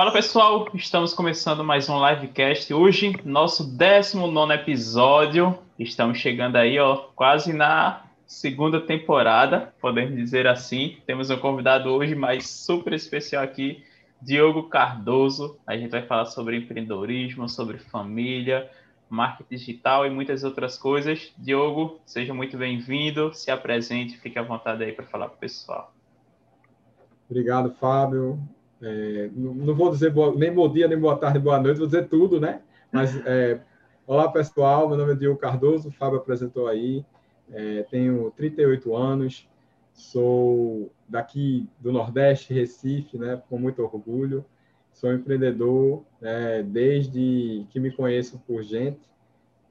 Fala pessoal, estamos começando mais um livecast. Hoje, nosso 19 episódio. Estamos chegando aí, ó, quase na segunda temporada, podemos dizer assim. Temos um convidado hoje, mais super especial aqui, Diogo Cardoso. A gente vai falar sobre empreendedorismo, sobre família, marketing digital e muitas outras coisas. Diogo, seja muito bem-vindo, se apresente, fique à vontade aí para falar para o pessoal. Obrigado, Fábio. É, não vou dizer boa, nem bom dia, nem boa tarde, boa noite, vou dizer tudo, né? Mas, é, olá, pessoal, meu nome é Diogo Cardoso, o Fábio apresentou aí, é, tenho 38 anos, sou daqui do Nordeste, Recife, né? Com muito orgulho, sou empreendedor né, desde que me conheço por gente,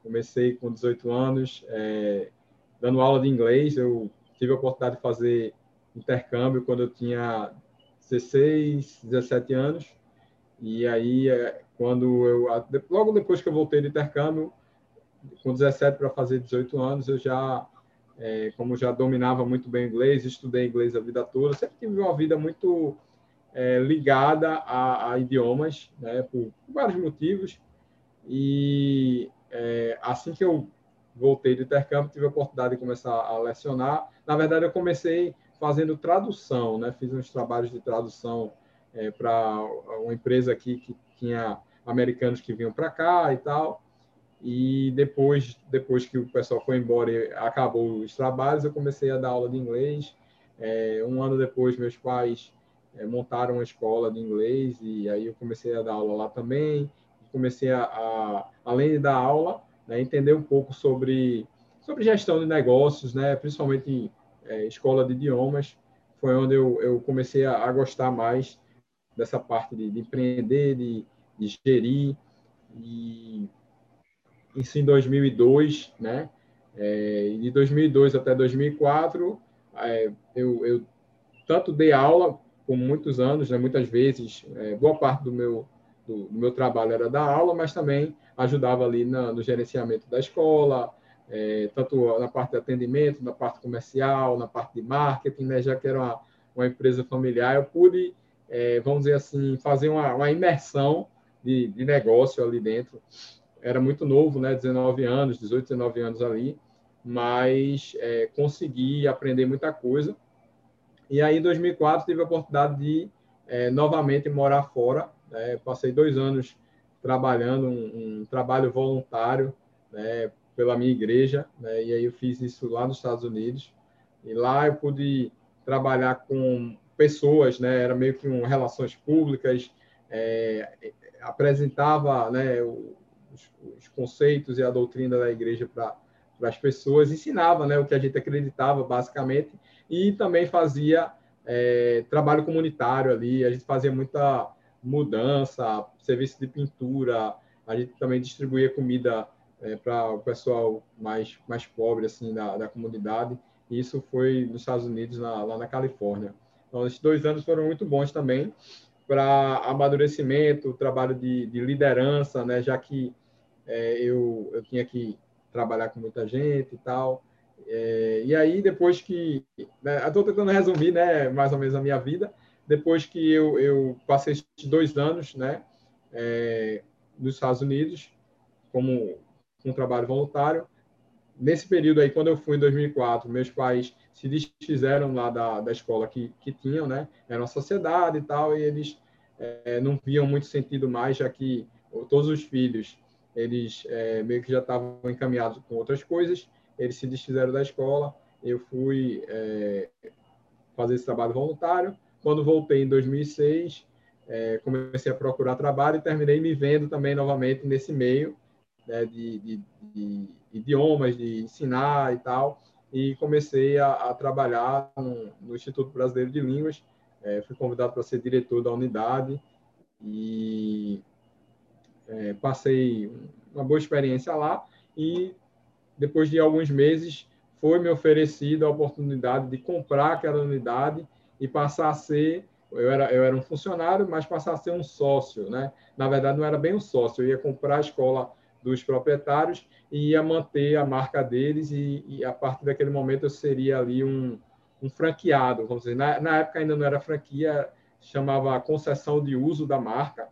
comecei com 18 anos, é, dando aula de inglês, eu tive a oportunidade de fazer intercâmbio quando eu tinha 16, 17 anos. E aí, é, quando eu, logo depois que eu voltei do intercâmbio, com 17 para fazer 18 anos, eu já, é, como já dominava muito bem inglês, estudei inglês a vida toda, sempre tive uma vida muito é, ligada a, a, idiomas, né, por, por, vários motivos. E é, assim que eu voltei do intercâmbio, tive a oportunidade de começar a lecionar. Na verdade, eu comecei fazendo tradução, né? Fiz uns trabalhos de tradução é, para uma empresa aqui que tinha americanos que vinham para cá e tal. E depois, depois que o pessoal foi embora e acabou os trabalhos, eu comecei a dar aula de inglês. É, um ano depois, meus pais é, montaram uma escola de inglês e aí eu comecei a dar aula lá também. Comecei a, a além de dar aula, né, entender um pouco sobre sobre gestão de negócios, né, principalmente é, escola de idiomas, foi onde eu, eu comecei a, a, gostar mais dessa parte de, de empreender, de, de, gerir. E isso em 2002, né? É, de 2002 até 2004, é, eu, eu tanto dei aula por muitos anos, né, muitas vezes, é, boa parte do meu, do, do, meu trabalho era dar aula, mas também ajudava ali na, no gerenciamento da escola, é, tanto na parte de atendimento, na parte comercial, na parte de marketing, né, já que era uma, uma empresa familiar, eu pude, é, vamos dizer assim, fazer uma, uma imersão de, de, negócio ali dentro. Era muito novo, né, 19 anos, 18, 19 anos ali, mas é, consegui aprender muita coisa. E aí, em 2004, tive a oportunidade de é, novamente morar fora. Né, passei dois anos trabalhando, um, um trabalho voluntário, né, pela minha igreja, né? e aí eu fiz isso lá nos Estados Unidos. E lá eu pude trabalhar com pessoas, né? Era meio que um relações públicas, é, apresentava, né, os, os, conceitos e a doutrina da igreja para as pessoas, ensinava, né, o que a gente acreditava basicamente e também fazia é, trabalho comunitário ali. A gente fazia muita mudança, serviço de pintura. A gente também distribuía comida é, para o pessoal mais, mais pobre assim da, da comunidade. E isso foi nos Estados Unidos, na, lá na Califórnia. Então, esses dois anos foram muito bons também para amadurecimento, trabalho de, de, liderança, né? já que é, eu, eu tinha que trabalhar com muita gente e tal. É, e aí, depois que. Né, Estou tentando resumir né, mais ou menos a minha vida. Depois que eu, eu passei esses dois anos né, é, nos Estados Unidos, como com trabalho voluntário. Nesse período aí, quando eu fui em 2004, meus pais se desfizeram lá da, da escola que, que tinham, né? Era uma sociedade e tal, e eles é, não viam muito sentido mais, já que todos os filhos, eles é, meio que já estavam encaminhados com outras coisas, eles se desfizeram da escola, eu fui é, fazer esse trabalho voluntário. Quando voltei em 2006, é, comecei a procurar trabalho e terminei me vendo também novamente nesse meio, né, de, de, de, idiomas, de ensinar e tal, e comecei a, a trabalhar no, no, Instituto Brasileiro de Línguas. É, fui convidado para ser diretor da unidade e é, passei uma boa experiência lá e depois de alguns meses foi me oferecida a oportunidade de comprar aquela unidade e passar a ser eu era, eu era um funcionário, mas passar a ser um sócio, né? Na verdade, não era bem um sócio, eu ia comprar a escola dos proprietários e ia manter a marca deles e, e a partir daquele momento eu seria ali um, um franqueado, vamos dizer. Na, na, época ainda não era franquia, chamava concessão de uso da marca,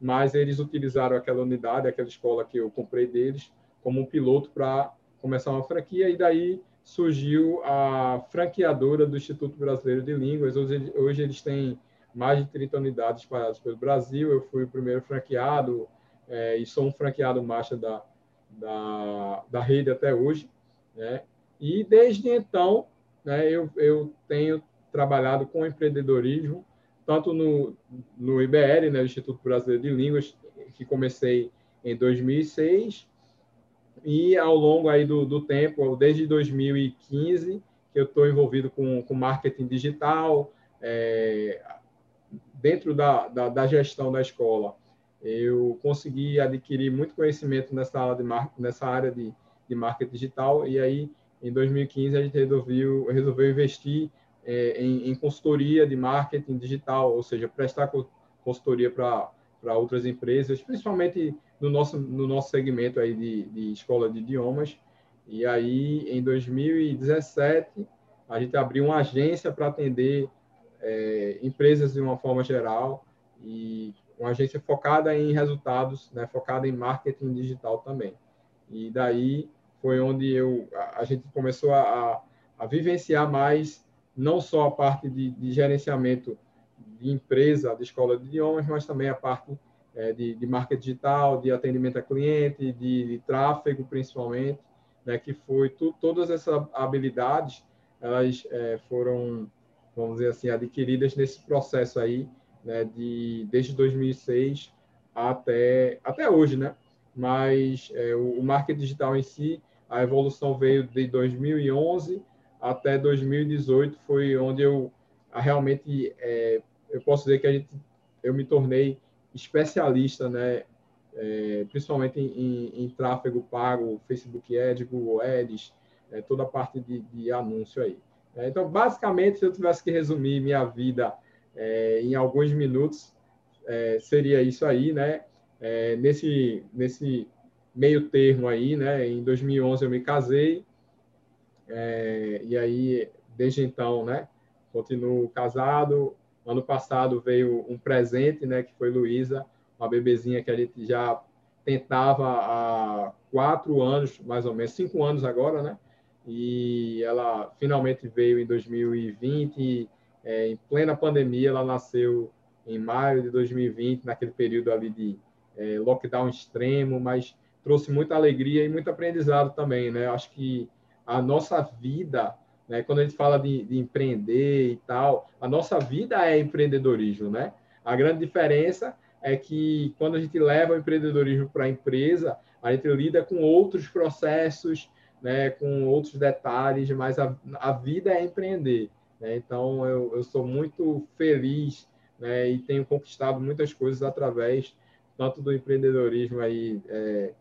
mas eles utilizaram aquela unidade, aquela escola que eu comprei deles, como um piloto para começar uma franquia, e daí surgiu a franqueadora do Instituto Brasileiro de Línguas. Hoje, hoje eles têm mais de 30 unidades espalhadas pelo Brasil. Eu fui o primeiro franqueado é, e sou um franqueado master da, da, da rede até hoje. Né? E desde então, né, eu, eu tenho trabalhado com empreendedorismo, tanto no, no IBL, né, Instituto Brasileiro de Línguas, que comecei em 2006, e ao longo aí do, do tempo, desde 2015, que eu estou envolvido com, com marketing digital, é, dentro da, da, da, gestão da escola, eu consegui adquirir muito conhecimento nessa área de, nessa área de, de marketing digital, e aí, em 2015, a gente resolveu, resolveu investir é, em, em, consultoria de marketing digital, ou seja, prestar consultoria para outras empresas, principalmente no nosso, no nosso segmento aí de, de escola de idiomas. E aí, em 2017, a gente abriu uma agência para atender é, empresas de uma forma geral e uma agência focada em resultados, né, focada em marketing digital também. E daí foi onde eu, a, a gente começou a, a, vivenciar mais não só a parte de, de gerenciamento de empresa, de escola de idiomas, mas também a parte é, de, de marca digital, de atendimento a cliente, de, de tráfego, principalmente, né, que foi tu, todas essas habilidades, elas é, foram, vamos dizer assim, adquiridas nesse processo aí, né, de, desde 2006 até, até hoje, né? Mas é, o, o marketing digital em si, a evolução veio de 2011 até 2018, foi onde eu realmente, é, eu posso dizer que a gente, eu me tornei especialista, né, é, principalmente em, em, tráfego pago, Facebook Ads, Google Ads, é, toda a parte de, de anúncio aí. É, então, basicamente, se eu tivesse que resumir minha vida é, em alguns minutos, é, seria isso aí, né? É, nesse, nesse meio termo aí, né? Em 2011 eu me casei, e aí, desde então, né? Continuo casado, Ano passado veio um presente, né, que foi Luísa, uma bebezinha que a gente já tentava há quatro anos, mais ou menos, cinco anos agora, né? E ela finalmente veio em 2020, é, em plena pandemia, ela nasceu em maio de 2020, naquele período ali de é, lockdown extremo, mas trouxe muita alegria e muito aprendizado também, né? Acho que a nossa vida né? Quando a gente fala de, de empreender e tal, a nossa vida é empreendedorismo. Né? A grande diferença é que quando a gente leva o empreendedorismo para a empresa, a gente lida com outros processos, né, com outros detalhes, mas a, a vida é empreender. Né? Então, eu, eu sou muito feliz né, e tenho conquistado muitas coisas através tanto do empreendedorismo aí, é,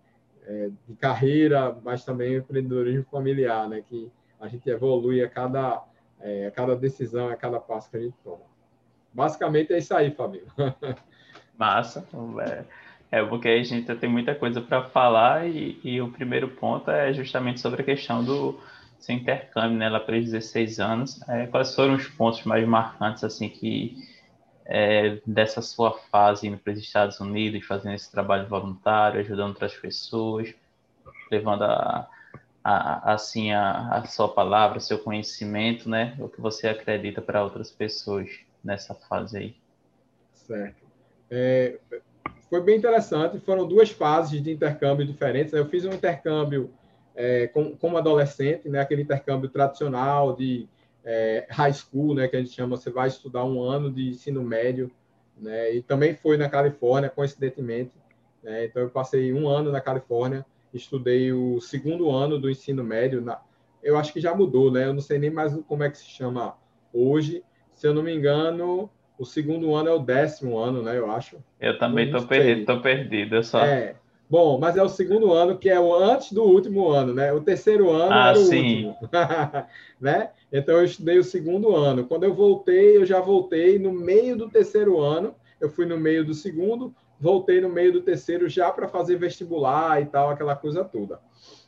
é, de carreira, mas também o empreendedorismo familiar, né, que a gente evolui a cada, é, a cada decisão, a cada passo que a gente toma. Basicamente é isso aí, Fabio. Massa. É, é porque a gente tem muita coisa para falar e, e, o primeiro ponto é justamente sobre a questão do seu intercâmbio, né, lá para 16 anos. É, quais foram os pontos mais marcantes, assim, que é, dessa sua fase indo para os Estados Unidos, fazendo esse trabalho voluntário, ajudando outras pessoas, levando a, a, assim a, a sua palavra, seu conhecimento, né? O que você acredita para outras pessoas nessa fase aí. Certo. É, foi bem interessante. Foram duas fases de intercâmbio diferentes. Eu fiz um intercâmbio é, com, como adolescente, né? Aquele intercâmbio tradicional de é, high school, né? Que a gente chama. Você vai estudar um ano de ensino médio, né? E também foi na Califórnia, coincidentemente. Né? Então eu passei um ano na Califórnia estudei o segundo ano do ensino médio. Na, eu acho que já mudou, né? Eu não sei nem mais como é que se chama hoje. Se eu não me engano, o segundo ano é o décimo ano, né? Eu acho. Eu também estou perdido, tô perdido. Eu só... É. Bom, mas é o segundo ano, que é o antes do último ano, né? O terceiro ano ah, era o sim. último. né? Então, eu estudei o segundo ano. Quando eu voltei, eu já voltei no meio do terceiro ano. Eu fui no meio do segundo, voltei no meio do terceiro já para fazer vestibular e tal, aquela coisa toda,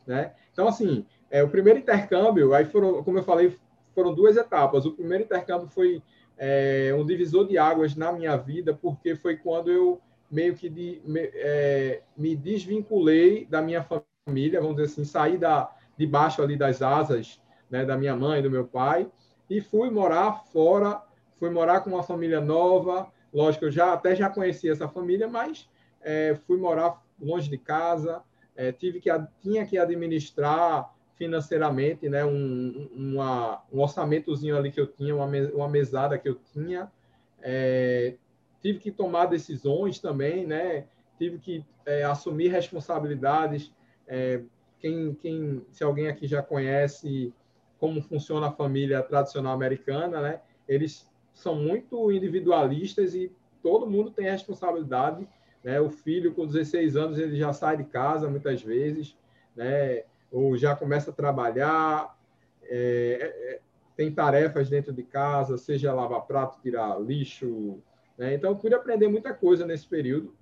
né? Então, assim, é, o primeiro intercâmbio, aí foram, como eu falei, foram duas etapas. O primeiro intercâmbio foi é, um divisor de águas na minha vida, porque foi quando eu meio que de, me, é, me, desvinculei da minha família, vamos dizer assim, saí da, debaixo ali das asas né, da minha mãe, do meu pai, e fui morar fora, fui morar com uma família nova, lógico, eu já até já conhecia essa família, mas é, fui morar longe de casa, é, tive que tinha que administrar financeiramente, né, um, uma, um orçamentozinho ali que eu tinha, uma, uma mesada que eu tinha, é, tive que tomar decisões também, né, tive que é, assumir responsabilidades. É, quem, quem, se alguém aqui já conhece como funciona a família tradicional americana, né, eles são muito individualistas e todo mundo tem responsabilidade. Né? O filho, com 16 anos, ele já sai de casa muitas vezes, né? ou já começa a trabalhar, é, é, é, tem tarefas dentro de casa, seja lavar prato, tirar lixo. Né? Então, eu pude aprender muita coisa nesse período,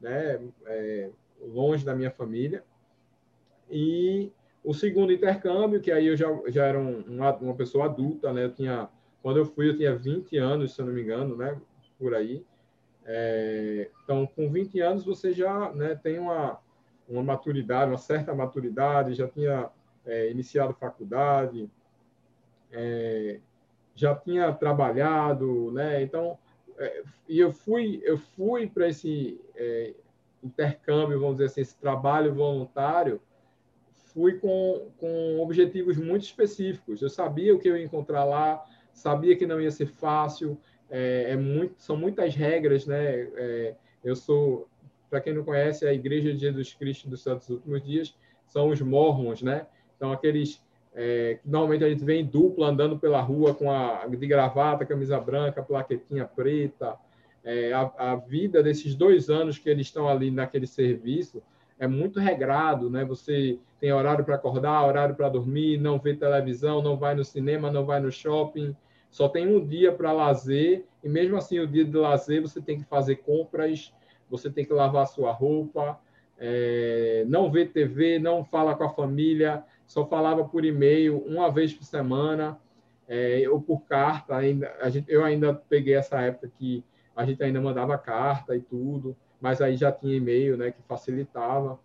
né? É, longe da minha família. E o segundo intercâmbio, que aí eu já, já era um, uma, uma pessoa adulta, né? Eu tinha, quando eu fui, eu tinha 20 anos, se eu não me engano, né? Por aí. É, então, com 20 anos, você já né, tem uma, uma maturidade, uma certa maturidade, já tinha é, iniciado faculdade, é, já tinha trabalhado, né? Então, e eu fui, eu fui para esse é, intercâmbio, vamos dizer assim, esse trabalho voluntário, fui com, com objetivos muito específicos. Eu sabia o que eu ia encontrar lá, sabia que não ia ser fácil, é, é muito, são muitas regras, né? É, eu sou para quem não conhece, a Igreja de Jesus Cristo dos Santos Últimos Dias são os mormons, né? Então, aqueles é, normalmente a gente vê em dupla andando pela rua com a de gravata, camisa branca, plaquetinha preta. É, a, a, vida desses dois anos que eles estão ali naquele serviço é muito regrado, né? Você tem horário para acordar, horário para dormir, não vê televisão, não vai no cinema, não vai no shopping, só tem um dia para lazer e mesmo assim o dia de lazer você tem que fazer compras você tem que lavar sua roupa, é, não vê TV, não fala com a família, só falava por e-mail uma vez por semana, é, ou por carta. Ainda, gente, eu ainda peguei essa época que a gente ainda mandava carta e tudo, mas aí já tinha e-mail, né, que facilitava.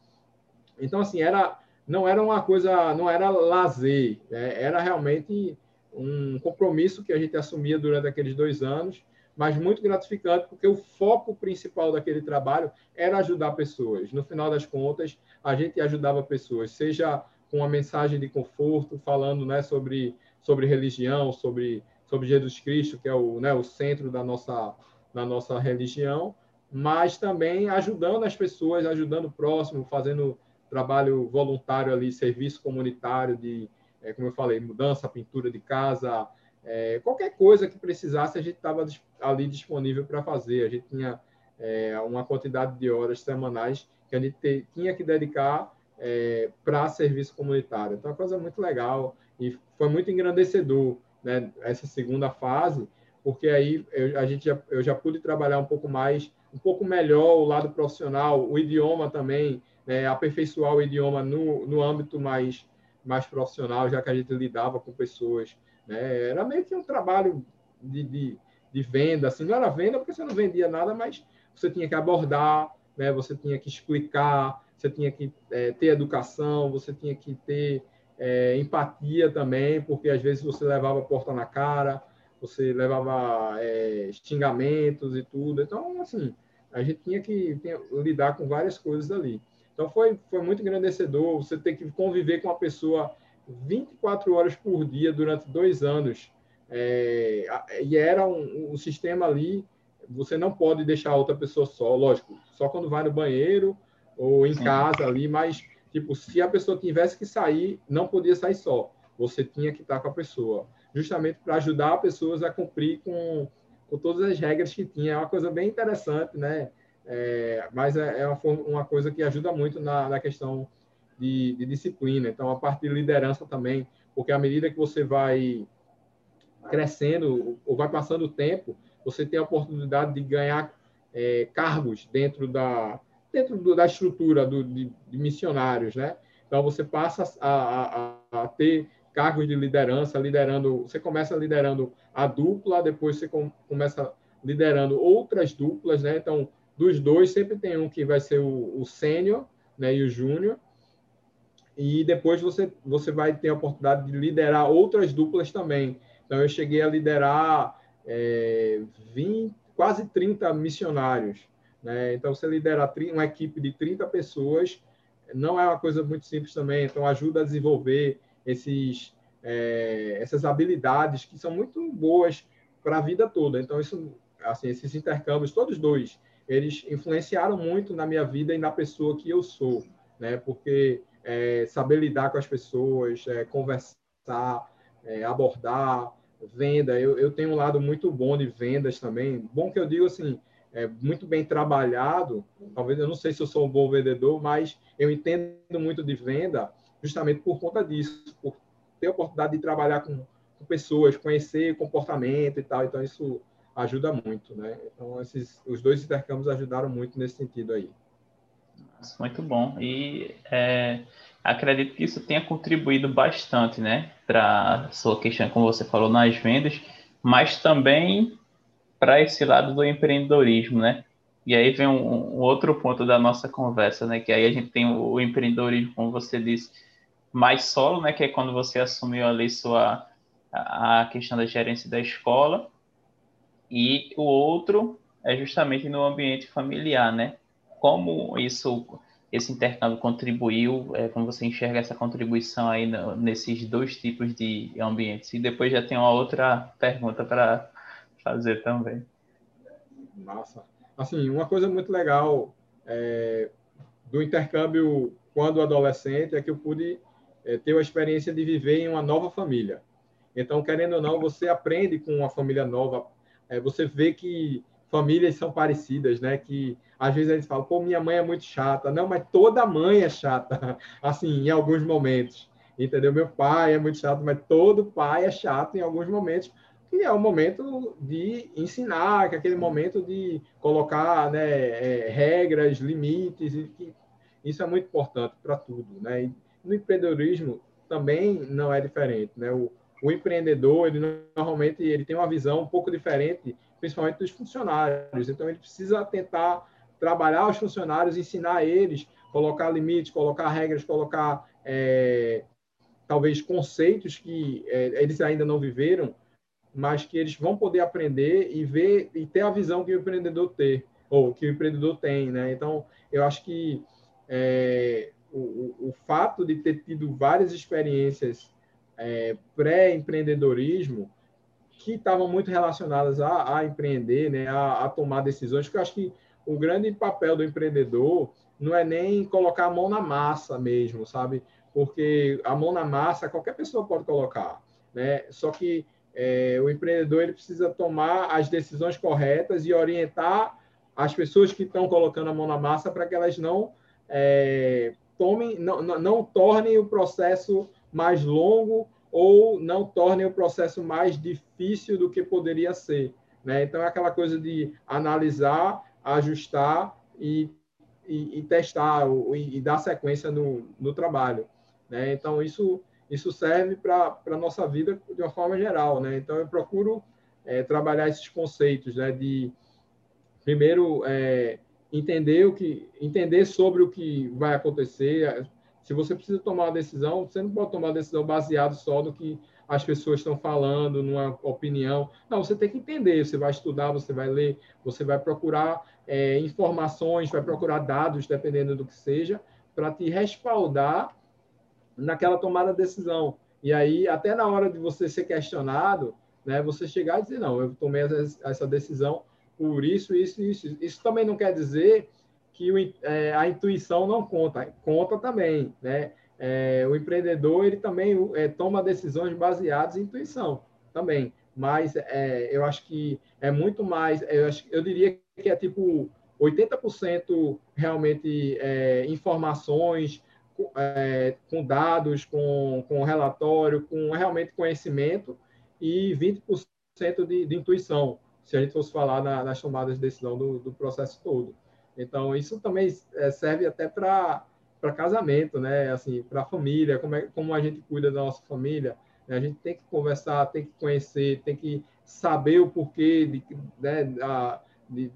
Então, assim, era, não era uma coisa, não era lazer, né, era realmente um compromisso que a gente assumia durante aqueles dois anos mas muito gratificante, porque o foco principal daquele trabalho era ajudar pessoas. No final das contas, a gente ajudava pessoas, seja com uma mensagem de conforto, falando né, sobre, sobre religião, sobre, sobre Jesus Cristo, que é o, né, o centro da nossa, da nossa religião, mas também ajudando as pessoas, ajudando o próximo, fazendo trabalho voluntário ali, serviço comunitário de, é, como eu falei, mudança, pintura de casa, é, qualquer coisa que precisasse, a gente estava ali disponível para fazer. A gente tinha é, uma quantidade de horas semanais que a gente te, tinha que dedicar é, para serviço comunitário. Então, é uma coisa muito legal e foi muito engrandecedor né, essa segunda fase, porque aí eu, a gente já, eu já pude trabalhar um pouco mais, um pouco melhor o lado profissional, o idioma também, né, aperfeiçoar o idioma no, no âmbito mais, mais profissional, já que a gente lidava com pessoas né? Era meio que um trabalho de, de, de, venda, assim, não era venda porque você não vendia nada, mas você tinha que abordar, né? você tinha que explicar, você tinha que é, ter educação, você tinha que ter é, empatia também, porque às vezes você levava a porta na cara, você levava é, xingamentos e tudo. Então, assim, a gente tinha que tinha, lidar com várias coisas ali. Então, foi, foi muito engrandecedor você ter que conviver com uma pessoa 24 horas por dia durante dois anos. É, e era um, um, sistema ali, você não pode deixar outra pessoa só, lógico, só quando vai no banheiro ou em casa ali, mas, tipo, se a pessoa tivesse que sair, não podia sair só, você tinha que estar com a pessoa, justamente para ajudar as pessoas a cumprir com, com todas as regras que tinha. É uma coisa bem interessante, né? É, mas é, é uma, uma coisa que ajuda muito na, na questão de, de disciplina. Então, a parte de liderança também, porque à medida que você vai crescendo ou vai passando o tempo, você tem a oportunidade de ganhar é, cargos dentro da dentro do, da estrutura do, de, de, missionários, né? Então você passa a, a, a, ter cargos de liderança, liderando. Você começa liderando a dupla, depois você com, começa liderando outras duplas, né? Então, dos dois, sempre tem um que vai ser o, o sênior né, e o júnior. E depois você, você vai ter a oportunidade de liderar outras duplas também. Então, eu cheguei a liderar é, 20, quase 30 missionários. Né? Então, você liderar uma equipe de 30 pessoas não é uma coisa muito simples também. Então, ajuda a desenvolver esses, é, essas habilidades que são muito boas para a vida toda. Então, isso, assim, esses intercâmbios, todos dois, eles influenciaram muito na minha vida e na pessoa que eu sou, né? Porque é, saber lidar com as pessoas, é, conversar, é, abordar, venda. Eu, eu tenho um lado muito bom de vendas também. Bom que eu digo assim, é, muito bem trabalhado. Talvez eu não sei se eu sou um bom vendedor, mas eu entendo muito de venda justamente por conta disso, por ter a oportunidade de trabalhar com, com pessoas, conhecer comportamento e tal. Então isso ajuda muito, né? Então esses os dois intercâmbios ajudaram muito nesse sentido aí. Muito bom e é, acredito que isso tenha contribuído bastante, né, para sua questão, como você falou, nas vendas, mas também para esse lado do empreendedorismo, né? E aí vem um, um, outro ponto da nossa conversa, né? Que aí a gente tem o, o, empreendedorismo, como você disse, mais solo, né? Que é quando você assumiu ali sua a, a questão da gerência da escola, e o outro é justamente no ambiente familiar, né? Como isso, esse intercâmbio contribuiu, é, como você enxerga essa contribuição aí no, nesses dois tipos de ambientes? E depois já tem uma outra pergunta para fazer também. Massa. Assim, uma coisa muito legal é, do intercâmbio quando adolescente é que eu pude é, ter a experiência de viver em uma nova família. Então, querendo ou não, você aprende com uma família nova, é, você vê que famílias são parecidas, né? Que às vezes a gente fala, pô, minha mãe é muito chata. Não, mas toda mãe é chata, assim, em alguns momentos. Entendeu? Meu pai é muito chato, mas todo pai é chato em alguns momentos, que é o momento de ensinar, que é aquele momento de colocar né, é, regras, limites, e que isso é muito importante para tudo. Né? E no empreendedorismo também não é diferente. Né? O, o empreendedor, ele normalmente ele tem uma visão um pouco diferente, principalmente dos funcionários. Então, ele precisa tentar trabalhar os funcionários, ensinar eles, colocar limites, colocar regras, colocar é, talvez conceitos que é, eles ainda não viveram, mas que eles vão poder aprender e ver e ter a visão que o empreendedor tem ou que o empreendedor tem, né? Então, eu acho que é, o, o, fato de ter tido várias experiências é, pré-empreendedorismo que estavam muito relacionadas a, a empreender, né, a, a, tomar decisões, porque eu acho que o grande papel do empreendedor não é nem colocar a mão na massa mesmo, sabe? Porque a mão na massa qualquer pessoa pode colocar, né? Só que é, o empreendedor ele precisa tomar as decisões corretas e orientar as pessoas que estão colocando a mão na massa para que elas não é, tomem, não, não, não tornem o processo mais longo ou não tornem o processo mais difícil do que poderia ser. Né? Então, é aquela coisa de analisar, ajustar e, e, e testar e, e, dar sequência no, no trabalho. Né? Então, isso isso serve para a nossa vida de uma forma geral, né? Então, eu procuro é, trabalhar esses conceitos, né? De, primeiro, é, entender o que entender sobre o que vai acontecer. Se você precisa tomar uma decisão, você não pode tomar uma decisão baseado só no que as pessoas estão falando, numa opinião. Não, você tem que entender. Você vai estudar, você vai ler, você vai procurar é, informações, vai procurar dados, dependendo do que seja, para te respaldar naquela tomada de decisão. E aí, até na hora de você ser questionado, né, você chegar e dizer, não, eu tomei essa decisão por isso, isso, isso. Isso também não quer dizer que o, é, a intuição não conta. Conta também, né? É, o empreendedor, ele também é, toma decisões baseadas em intuição, também. Mas é, eu acho que é muito mais, eu, acho, eu diria que é tipo 80% realmente é, informações, é, com dados, com, com relatório, com realmente conhecimento e 20% de, de intuição, se a gente fosse falar na, nas tomadas de decisão do, do processo todo. Então, isso também é, serve até para casamento, né? Assim, para família, como, é, como a gente cuida da nossa família. Né? A gente tem que conversar, tem que conhecer, tem que saber o porquê de, né, da, de,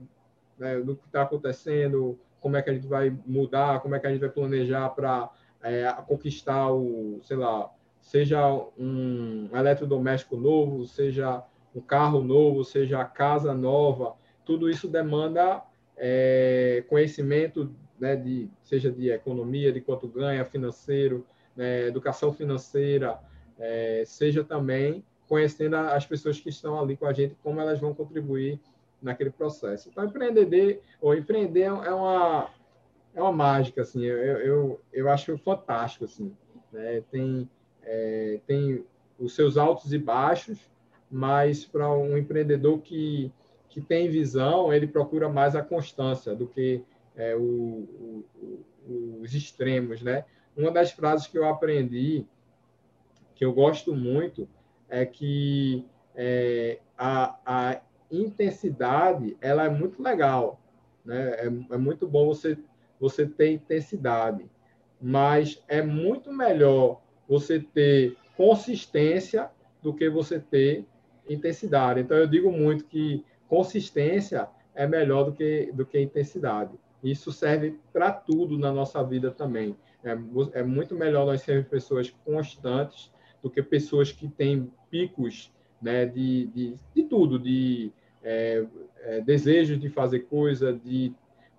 né, do que está acontecendo, como é que a gente vai mudar, como é que a gente vai planejar para é, conquistar o, sei lá, seja um eletrodoméstico novo, seja um carro novo, seja a casa nova, tudo isso demanda é, conhecimento, né, de, seja de economia, de quanto ganha, financeiro, né, educação financeira, é, seja também conhecendo as pessoas que estão ali com a gente, como elas vão contribuir naquele processo. Então, empreender ou empreender é uma é uma mágica, assim. Eu, eu, eu acho fantástico, assim. Né? Tem é, tem os seus altos e baixos, mas para um empreendedor que que tem visão, ele procura mais a constância do que é, o, o, os extremos, né? Uma das frases que eu aprendi, que eu gosto muito, é que é, a, a intensidade ela é muito legal, né? É, é muito bom você você ter intensidade, mas é muito melhor você ter consistência do que você ter intensidade. Então eu digo muito que consistência é melhor do que do que intensidade. Isso serve para tudo na nossa vida também. É, é muito melhor nós sermos pessoas constantes do que pessoas que têm picos né, de, de, de tudo, de é, é, desejos de fazer coisa, de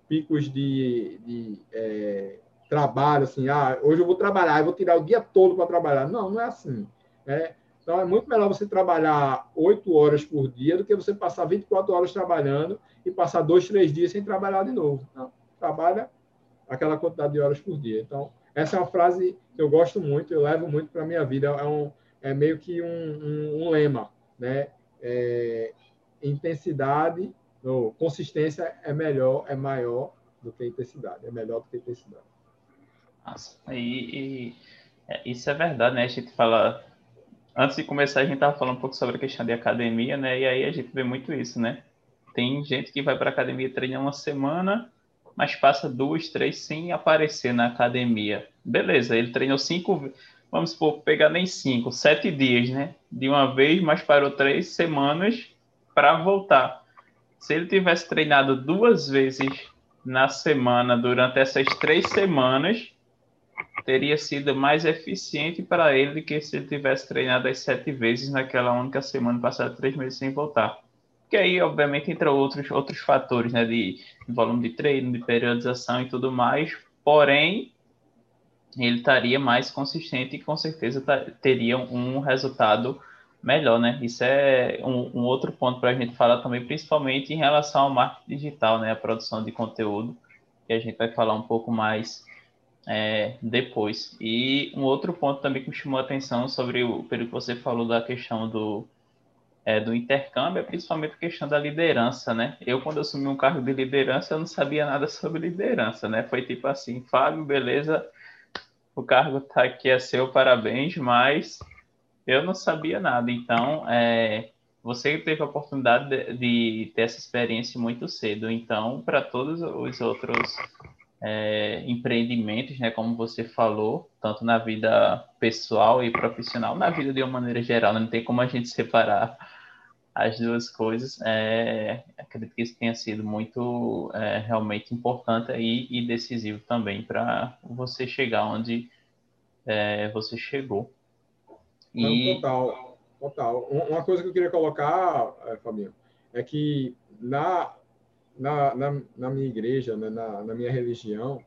picos de, de é, trabalho, assim, ah, hoje eu vou trabalhar, eu vou tirar o dia todo para trabalhar. Não, não é assim. Né? Então, é muito melhor você trabalhar oito horas por dia do que você passar 24 horas trabalhando e passar dois, três dias sem trabalhar de novo. Não, trabalha aquela quantidade de horas por dia. Então, essa é uma frase que eu gosto muito, eu levo muito para a minha vida. É, um, é meio que um, um, um lema, né? É, intensidade, ou consistência é melhor, é maior do que intensidade, é melhor do que intensidade. Nossa, e, e é, isso é verdade, né? A gente fala antes de começar, a gente estava falando um pouco sobre a questão de academia, né? E aí a gente vê muito isso, né? Tem gente que vai para academia treinar uma semana, mas passa duas, três sem aparecer na academia. Beleza, ele treinou cinco, vamos supor, pegar nem cinco, sete dias, né? De uma vez, mas parou três semanas para voltar. Se ele tivesse treinado duas vezes na semana durante essas três semanas, teria sido mais eficiente para ele do que se ele tivesse treinado as sete vezes naquela única semana, passada três meses sem voltar. Que aí, obviamente, entra outros, outros fatores, né, de, de volume de treino, de periodização e tudo mais, porém, ele estaria mais consistente e com certeza teria um resultado melhor, né? Isso é um, um outro ponto para a gente falar também, principalmente em relação ao marketing digital, né? A produção de conteúdo, que a gente vai falar um pouco mais é, depois. E um outro ponto também que me chamou a atenção sobre o pelo que você falou da questão do, é, do intercâmbio é principalmente a questão da liderança, né? Eu, quando assumi um cargo de liderança, eu não sabia nada sobre liderança, né? Foi tipo assim, Fábio, beleza, o cargo tá aqui, é seu, parabéns, mas eu não sabia nada. Então, é, você teve a oportunidade de, de ter essa experiência muito cedo. Então, para todos os outros é, empreendimentos, né, como você falou, tanto na vida pessoal e profissional, na vida de uma maneira geral, né, não tem como a gente separar as duas coisas. É, acredito que isso tenha sido muito é, realmente importante aí e decisivo também para você chegar onde é, você chegou. E... Total, total. Uma coisa que eu queria colocar, é, Fabinho, é que na na, na, na minha igreja, né, na, na minha religião,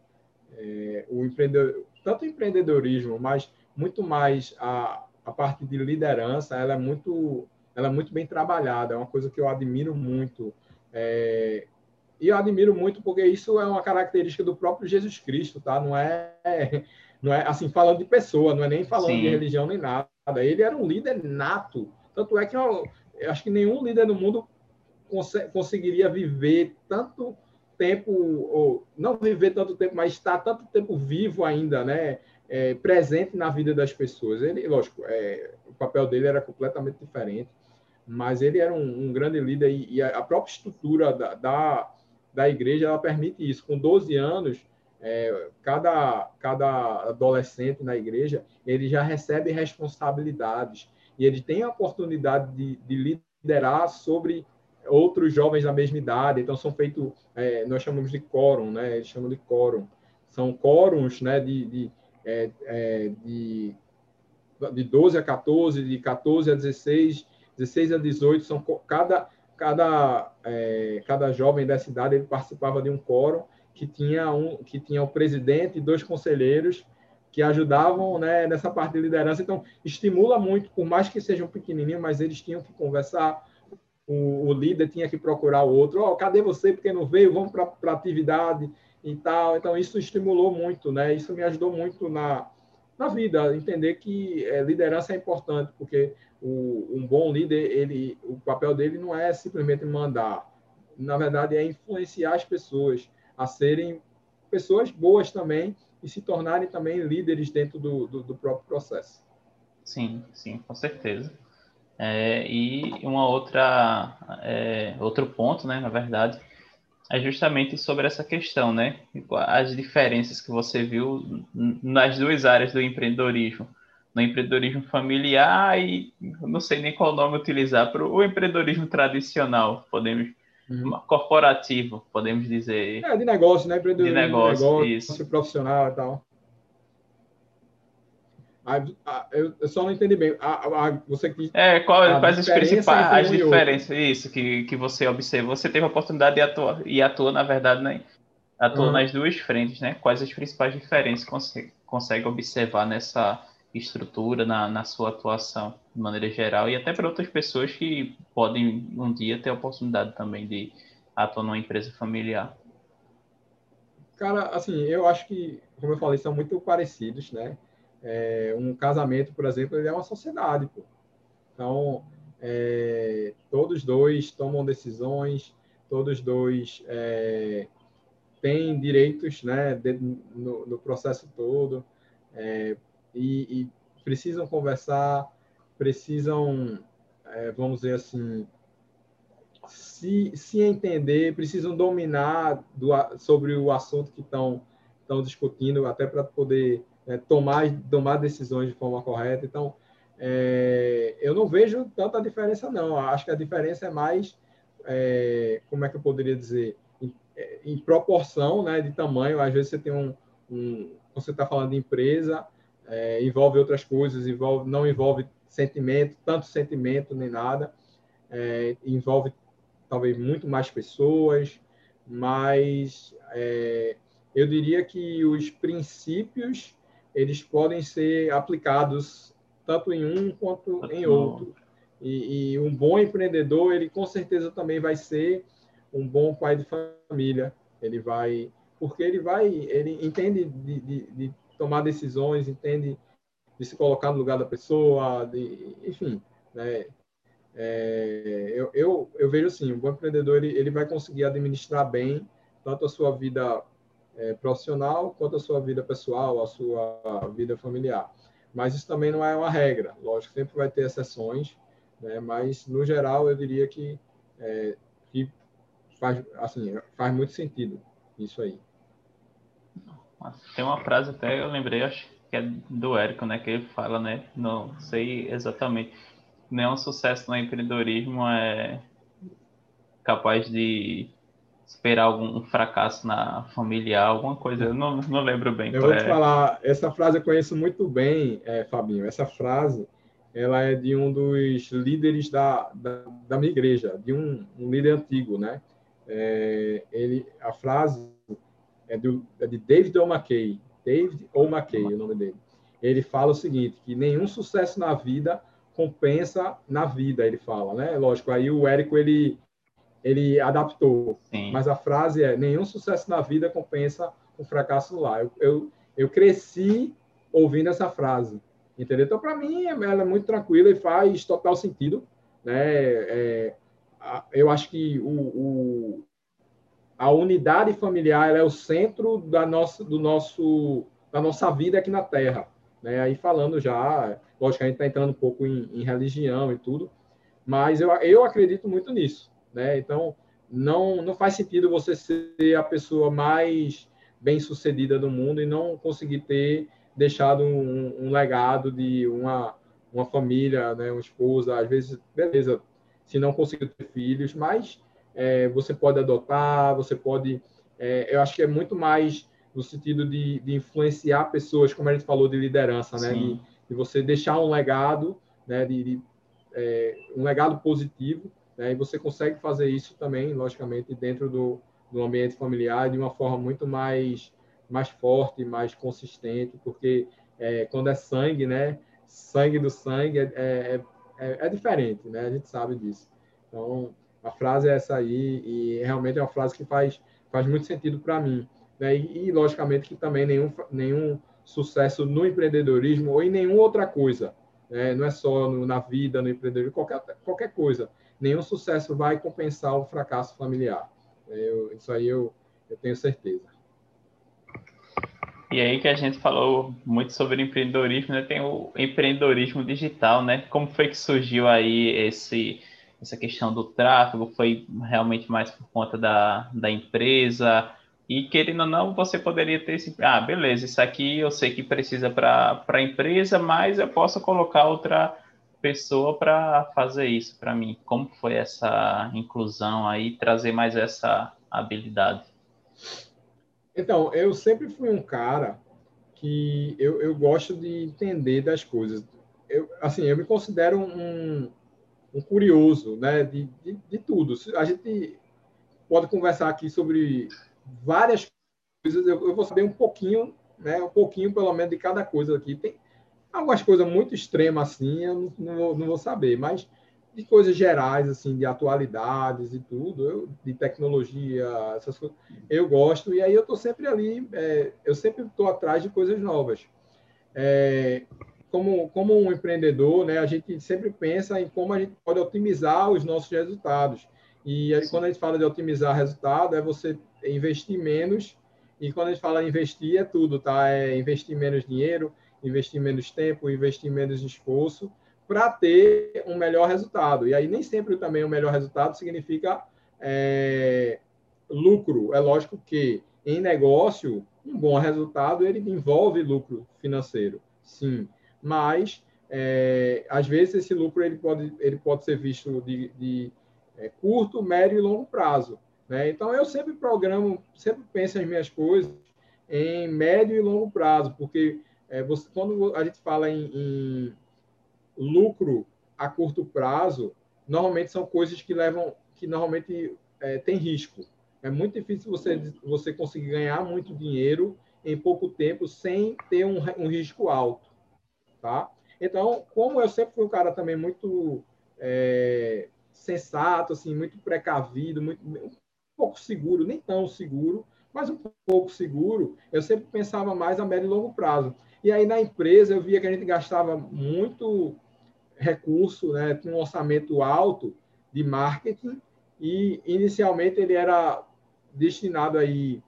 é, o empreendedor, tanto o empreendedorismo, mas muito mais a, a parte de liderança, ela é muito, ela é muito bem trabalhada, é uma coisa que eu admiro muito. É, e eu admiro muito porque isso é uma característica do próprio Jesus Cristo, tá? Não é, não é assim falando de pessoa, não é nem falando Sim. de religião nem nada. Ele era um líder nato. Tanto é que eu, eu acho que nenhum líder no mundo cons conseguiria viver tanto tempo, ou não viver tanto tempo, mas estar tanto tempo vivo ainda, né? É, presente na vida das pessoas. Ele, lógico, é, o papel dele era completamente diferente, mas ele era um, um grande líder e, e, a própria estrutura da, da, da, igreja ela permite isso. Com 12 anos, é, cada, cada adolescente na igreja ele já recebe responsabilidades e ele tem a oportunidade de, de liderar sobre outros jovens da mesma idade. Então, são feitos, é, nós chamamos de quórum, né? Eles chamam de quórum. São quórums né, de, de, é, é, de, de 12 a 14, de 14 a 16, 16 a 18, são cada, cada, é, cada jovem dessa idade ele participava de um quórum que tinha um que tinha o presidente e dois conselheiros que ajudavam né, nessa parte de liderança. Então, estimula muito, por mais que sejam pequenininhos, mas eles tinham que conversar. O, o líder tinha que procurar o outro. Oh, cadê você? Porque não veio? Vamos para a atividade e tal. Então, isso estimulou muito, né? Isso me ajudou muito na, na vida, entender que é, liderança é importante, porque o, um bom líder, ele, o papel dele não é simplesmente mandar. Na verdade, é influenciar as pessoas a serem pessoas boas também e se tornarem também líderes dentro do, do, do próprio processo. Sim, sim, com certeza. É, e uma outra é, outro ponto, né, na verdade, é justamente sobre essa questão, né, as diferenças que você viu nas duas áreas do empreendedorismo, no empreendedorismo familiar e não sei nem qual nome utilizar para o empreendedorismo tradicional, podemos uhum. corporativo, podemos dizer. É, de negócio, né? De negócio, negócio isso. profissional e tal. eu, só não entendi bem. você que é, qual, quais as principais as diferenças? Isso que, que você observa. Você teve a oportunidade de atuar e atua, na verdade, né? Atua uhum. nas duas frentes, né? Quais as principais diferenças que você consegue observar nessa estrutura, na, na sua atuação? De maneira geral, e até para outras pessoas que podem um dia ter a oportunidade também de atuar numa empresa familiar. Cara, assim, eu acho que, como eu falei, são muito parecidos, né? É, um casamento, por exemplo, ele é uma sociedade, pô. Então, é, todos dois tomam decisões, todos dois é, têm direitos, né, de, no, no, processo todo, é, e, e precisam conversar, precisam, é, vamos dizer assim, se, se entender, precisam dominar do, sobre o assunto que estão estão discutindo, até para poder é, tomar, tomar decisões de forma correta. Então, é, eu não vejo tanta diferença, não. Acho que a diferença é mais, é, como é que eu poderia dizer, em, é, em, proporção né, de tamanho. Às vezes você tem um. um você está falando de empresa, é, envolve outras coisas, envolve, não envolve sentimento, tanto sentimento nem nada. É, envolve talvez muito mais pessoas, mas é, eu diria que os princípios eles podem ser aplicados tanto em um quanto em outro. E, e, um bom empreendedor, ele com certeza também vai ser um bom pai de família. Ele vai, porque ele vai, ele entende de, de, de tomar decisões, entende de se colocar no lugar da pessoa, de, enfim, né? É, eu, eu, eu, vejo assim, um bom empreendedor ele, ele vai conseguir administrar bem tanto a sua vida é, profissional quanto a sua vida pessoal, a sua vida familiar. Mas isso também não é uma regra. Lógico, sempre vai ter exceções, né? mas no geral eu diria que, é, que faz, assim, faz muito sentido isso aí. Tem uma frase até eu lembrei, acho que é do Érico, né? Que ele fala, né? Não sei exatamente. Nenhum sucesso no empreendedorismo é capaz de esperar algum fracasso na familiar, alguma coisa. Eu não, não lembro bem. Eu vou te é. falar, essa frase eu conheço muito bem, é, Fabinho. Essa frase, ela é de um dos líderes da, da, da minha igreja, de um, um líder antigo, né? É, ele, a frase é, do, é de David O'Mackey. David O'Mackey, o nome dele. Ele fala o seguinte, que nenhum sucesso na vida compensa na vida, ele fala, né? Lógico, aí o Érico, ele, ele adaptou. Sim. Mas a frase é, nenhum sucesso na vida compensa o fracasso lá. Eu, eu, eu cresci ouvindo essa frase, entendeu? Então, para mim, ela é muito tranquila e faz total sentido, né? É, eu acho que o, o, a unidade familiar é o centro da nossa, do nosso, da nossa vida aqui na Terra. Né? Aí falando já, lógico que a gente está entrando um pouco em, em, religião e tudo, mas eu, eu acredito muito nisso. Né? Então, não, não faz sentido você ser a pessoa mais bem sucedida no mundo e não conseguir ter deixado um, um legado de uma, uma família, né, uma esposa, às vezes, beleza, se não conseguiu ter filhos, mas é, você pode adotar, você pode. É, eu acho que é muito mais no sentido de, de, influenciar pessoas, como a gente falou de liderança, né? De, de, você deixar um legado, né? De, de é, um legado positivo, né? E você consegue fazer isso também, logicamente, dentro do, do ambiente familiar de uma forma muito mais mais forte, mais consistente, porque é, quando é sangue, né? Sangue do sangue é, é, é, é diferente, né? A gente sabe disso. Então, a frase é essa aí, e realmente é uma frase que faz, faz muito sentido para mim. Né? E, e, logicamente, que também nenhum, nenhum sucesso no empreendedorismo ou em nenhuma outra coisa, né? não é só no, na vida, no empreendedorismo, qualquer, qualquer coisa, nenhum sucesso vai compensar o fracasso familiar. Eu, isso aí eu, eu tenho certeza. E aí que a gente falou muito sobre empreendedorismo, né? Tem o empreendedorismo digital, né? Como foi que surgiu aí esse essa questão do tráfego? Foi realmente mais por conta da, da empresa? E querendo ou não, você poderia ter esse, ah, beleza, isso aqui eu sei que precisa para a empresa, mas eu posso colocar outra pessoa para fazer isso para mim. Como foi essa inclusão aí, trazer mais essa habilidade? Então, eu sempre fui um cara que eu, eu gosto de entender das coisas. Eu, assim, eu me considero um, um curioso, né, de, de, de, tudo. A gente pode conversar aqui sobre várias coisas. Eu, eu, vou saber um pouquinho, né, um pouquinho pelo menos de cada coisa aqui. Tem algumas coisas muito extremas assim, eu não, não, não vou saber, mas de coisas gerais, assim, de atualidades e tudo, eu, de tecnologia, essas coisas, eu gosto, e aí eu estou sempre ali, é, eu sempre estou atrás de coisas novas. É, como, como um empreendedor, né, a gente sempre pensa em como a gente pode otimizar os nossos resultados. E aí, quando a gente fala de otimizar resultado, é você investir menos, e quando a gente fala investir, é tudo, tá? É investir menos dinheiro, investir menos tempo, investir menos esforço, para ter um melhor resultado. E aí nem sempre também o melhor resultado significa é, lucro. É lógico que em negócio, um bom resultado ele envolve lucro financeiro, sim. Mas é, às vezes esse lucro ele pode, ele pode ser visto de, de é, curto, médio e longo prazo. Né? Então eu sempre programo, sempre penso as minhas coisas em médio e longo prazo, porque é, você, quando a gente fala em, em lucro a curto prazo, normalmente são coisas que levam, que normalmente é, tem risco. É muito difícil você, você conseguir ganhar muito dinheiro em pouco tempo sem ter um, um risco alto, tá? Então, como eu sempre fui um cara também muito é, sensato, assim, muito precavido, muito, um pouco seguro, nem tão seguro, mas um pouco seguro, eu sempre pensava mais a médio e longo prazo. E aí na empresa eu via que a gente gastava muito recurso, né, tinha um orçamento alto de marketing e inicialmente ele era destinado aí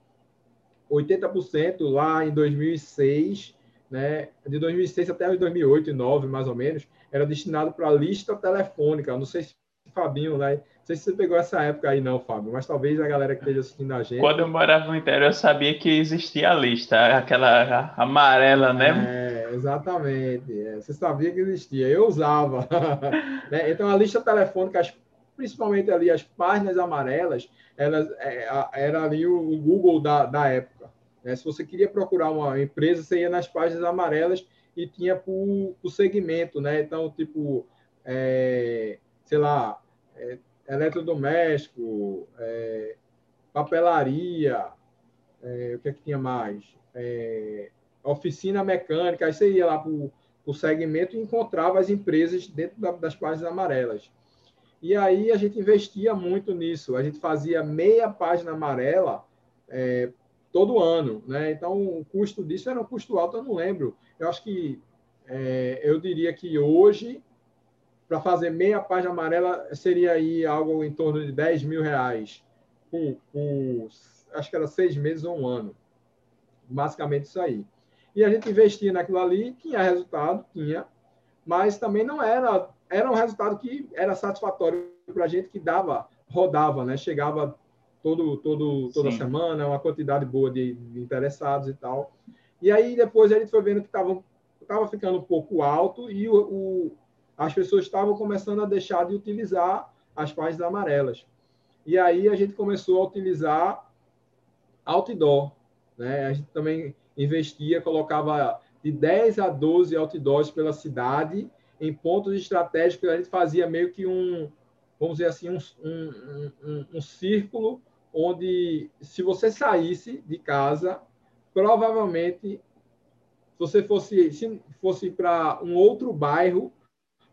80% lá em 2006, né, de 2006 até 2008 e 2009 mais ou menos, era destinado para lista telefônica. Não sei se Fabinho, né? Não sei se você pegou essa época aí, não, Fábio, mas talvez a galera que esteja assistindo a gente. Quando eu morava no interior, eu sabia que existia a lista, aquela amarela, né? É, exatamente. É, você sabia que existia, eu usava. né? Então, a lista telefônica, principalmente ali as páginas amarelas, elas, é, era ali o, Google da, da época. Né? Se você queria procurar uma empresa, você ia nas páginas amarelas e tinha por segmento, né? Então, tipo, é, sei lá, é, eletrodoméstico, é, papelaria, é, o que é que tinha mais? É, oficina mecânica, aí você ia lá para o segmento e encontrava as empresas dentro da, das páginas amarelas. E aí a gente investia muito nisso, a gente fazia meia página amarela é, todo ano, né? Então o custo disso era um custo alto, eu não lembro. Eu acho que é, eu diria que hoje para fazer meia página amarela seria aí algo em torno de 10 mil reais por, por acho que era seis meses ou um ano. Basicamente isso aí. E a gente investia naquilo ali, tinha resultado, tinha, mas também não era, era um resultado que era satisfatório para a gente, que dava, rodava, né? Chegava todo, todo, toda Sim. semana, uma quantidade boa de, de, interessados e tal. E aí depois a gente foi vendo que estava tava ficando um pouco alto e o, o, as pessoas estavam começando a deixar de utilizar as páginas amarelas. E aí a gente começou a utilizar outdoor. Né? A gente também investia, colocava de 10 a 12 outdoors pela cidade, em pontos estratégicos, a gente fazia meio que um, vamos dizer assim, um, um, um, um círculo onde, se você saísse de casa, provavelmente, se você fosse, se fosse para um outro bairro,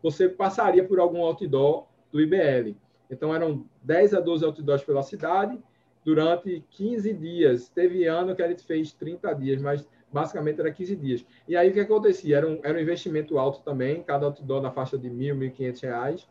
você passaria por algum outdoor do IBL. Então, eram 10 a 12 outdoors pela cidade, durante 15 dias. Teve ano que a gente fez 30 dias, mas basicamente era 15 dias. E aí o que acontecia? Era um, era um investimento alto também, cada outdoor na faixa de R$ 1.000, R$ 1.500,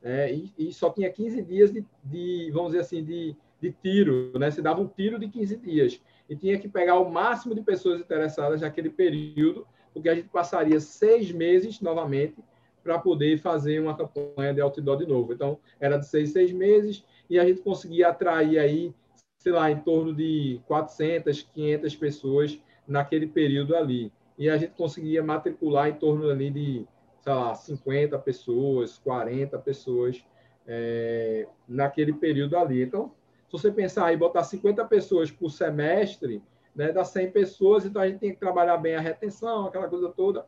é, e, e, só tinha 15 dias de, de, vamos dizer assim, de, de tiro, né? Você dava um tiro de 15 dias. E tinha que pegar o máximo de pessoas interessadas naquele período, porque a gente passaria seis meses novamente para poder fazer uma campanha de outdoor de novo. Então, era de seis, seis meses, e a gente conseguia atrair aí, sei lá, em torno de 400, 500 pessoas naquele período ali. E a gente conseguia matricular em torno ali de, sei lá, 50 pessoas, 40 pessoas é, naquele período ali. Então, se você pensar aí, botar 50 pessoas por semestre, né, dá 100 pessoas, então a gente tem que trabalhar bem a retenção, aquela coisa toda.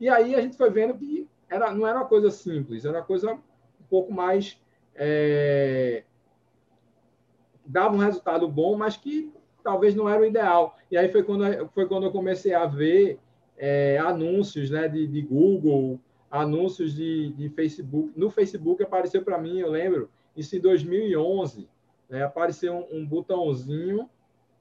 E aí a gente foi vendo que era, não era uma coisa simples, era uma coisa um pouco mais. É, dava um resultado bom, mas que talvez não era o ideal. E aí foi quando, foi quando eu comecei a ver é, anúncios né, de, de Google, anúncios de, de Facebook. No Facebook apareceu para mim, eu lembro, isso em 2011, né, apareceu um, um botãozinho,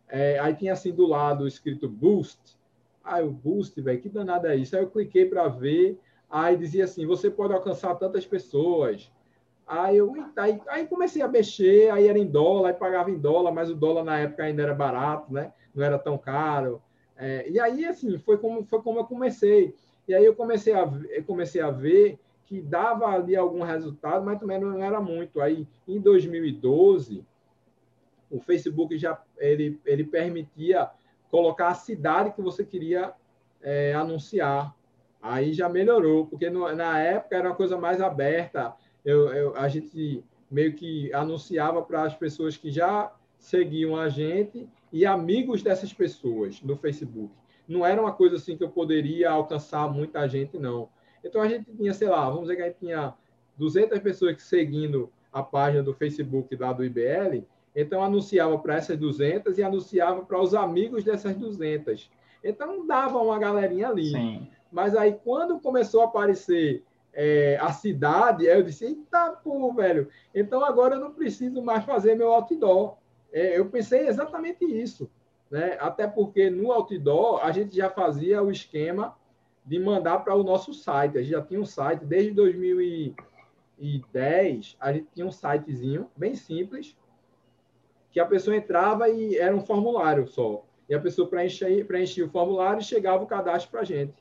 é, aí tinha assim do lado escrito Boost. Ah, o Boost, velho, que danado é isso? Aí eu cliquei para ver, aí dizia assim, você pode alcançar tantas pessoas, Aí eu aí, aí comecei a mexer, aí era em dólar, aí pagava em dólar, mas o dólar na época ainda era barato, né? Não era tão caro. É, e aí, assim, foi como, foi como eu comecei. E aí eu comecei a, eu comecei a ver que dava ali algum resultado, mas também não era muito. Aí, em 2012, o Facebook já ele, ele permitia colocar a cidade que você queria é, anunciar. Aí já melhorou, porque no, na época era uma coisa mais aberta eu, eu, a gente meio que anunciava para as pessoas que já seguiam a gente e amigos dessas pessoas no Facebook. Não era uma coisa assim que eu poderia alcançar muita gente, não. Então a gente tinha, sei lá, vamos dizer que a gente tinha 200 pessoas seguindo a página do Facebook lá do IBL, então anunciava para essas 200 e anunciava para os amigos dessas 200. Então dava uma galerinha ali. Sim. Mas aí quando começou a aparecer é, a cidade, aí eu disse, eita, pô, velho, então agora eu não preciso mais fazer meu outdoor. É, eu pensei exatamente isso, né? Até porque no outdoor a gente já fazia o esquema de mandar para o nosso site. A gente já tinha um site desde 2010, a gente tinha um sitezinho bem simples, que a pessoa entrava e era um formulário só. E a pessoa preenchia, preenchia o formulário e chegava o cadastro para a gente.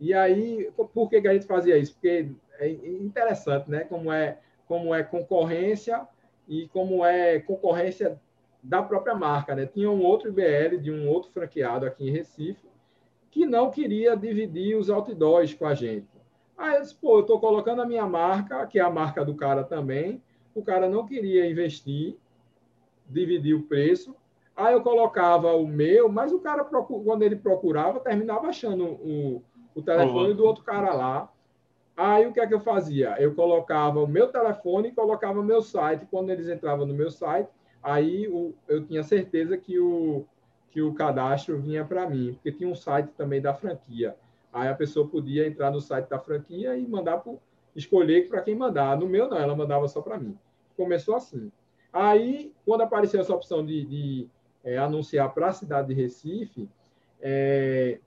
E aí, por que, que a gente fazia isso? Porque é interessante, né? Como é, como é concorrência e como é concorrência da própria marca, né? Tinha um outro IBL de um outro franqueado aqui em Recife que não queria dividir os outdoors com a gente. Aí eu disse, pô, eu estou colocando a minha marca, que é a marca do cara também, o cara não queria investir, dividir o preço, aí eu colocava o meu, mas o cara, quando ele procurava, terminava achando o, o telefone do outro cara lá. Aí o que é que eu fazia? Eu colocava o meu telefone e colocava o meu site. Quando eles entravam no meu site, aí o, eu tinha certeza que o, que o cadastro vinha para mim, porque tinha um site também da franquia. Aí a pessoa podia entrar no site da franquia e mandar pro, escolher para quem mandar. No meu, não, ela mandava só para mim. Começou assim. Aí, quando apareceu essa opção de, de é, anunciar para a cidade de Recife, é,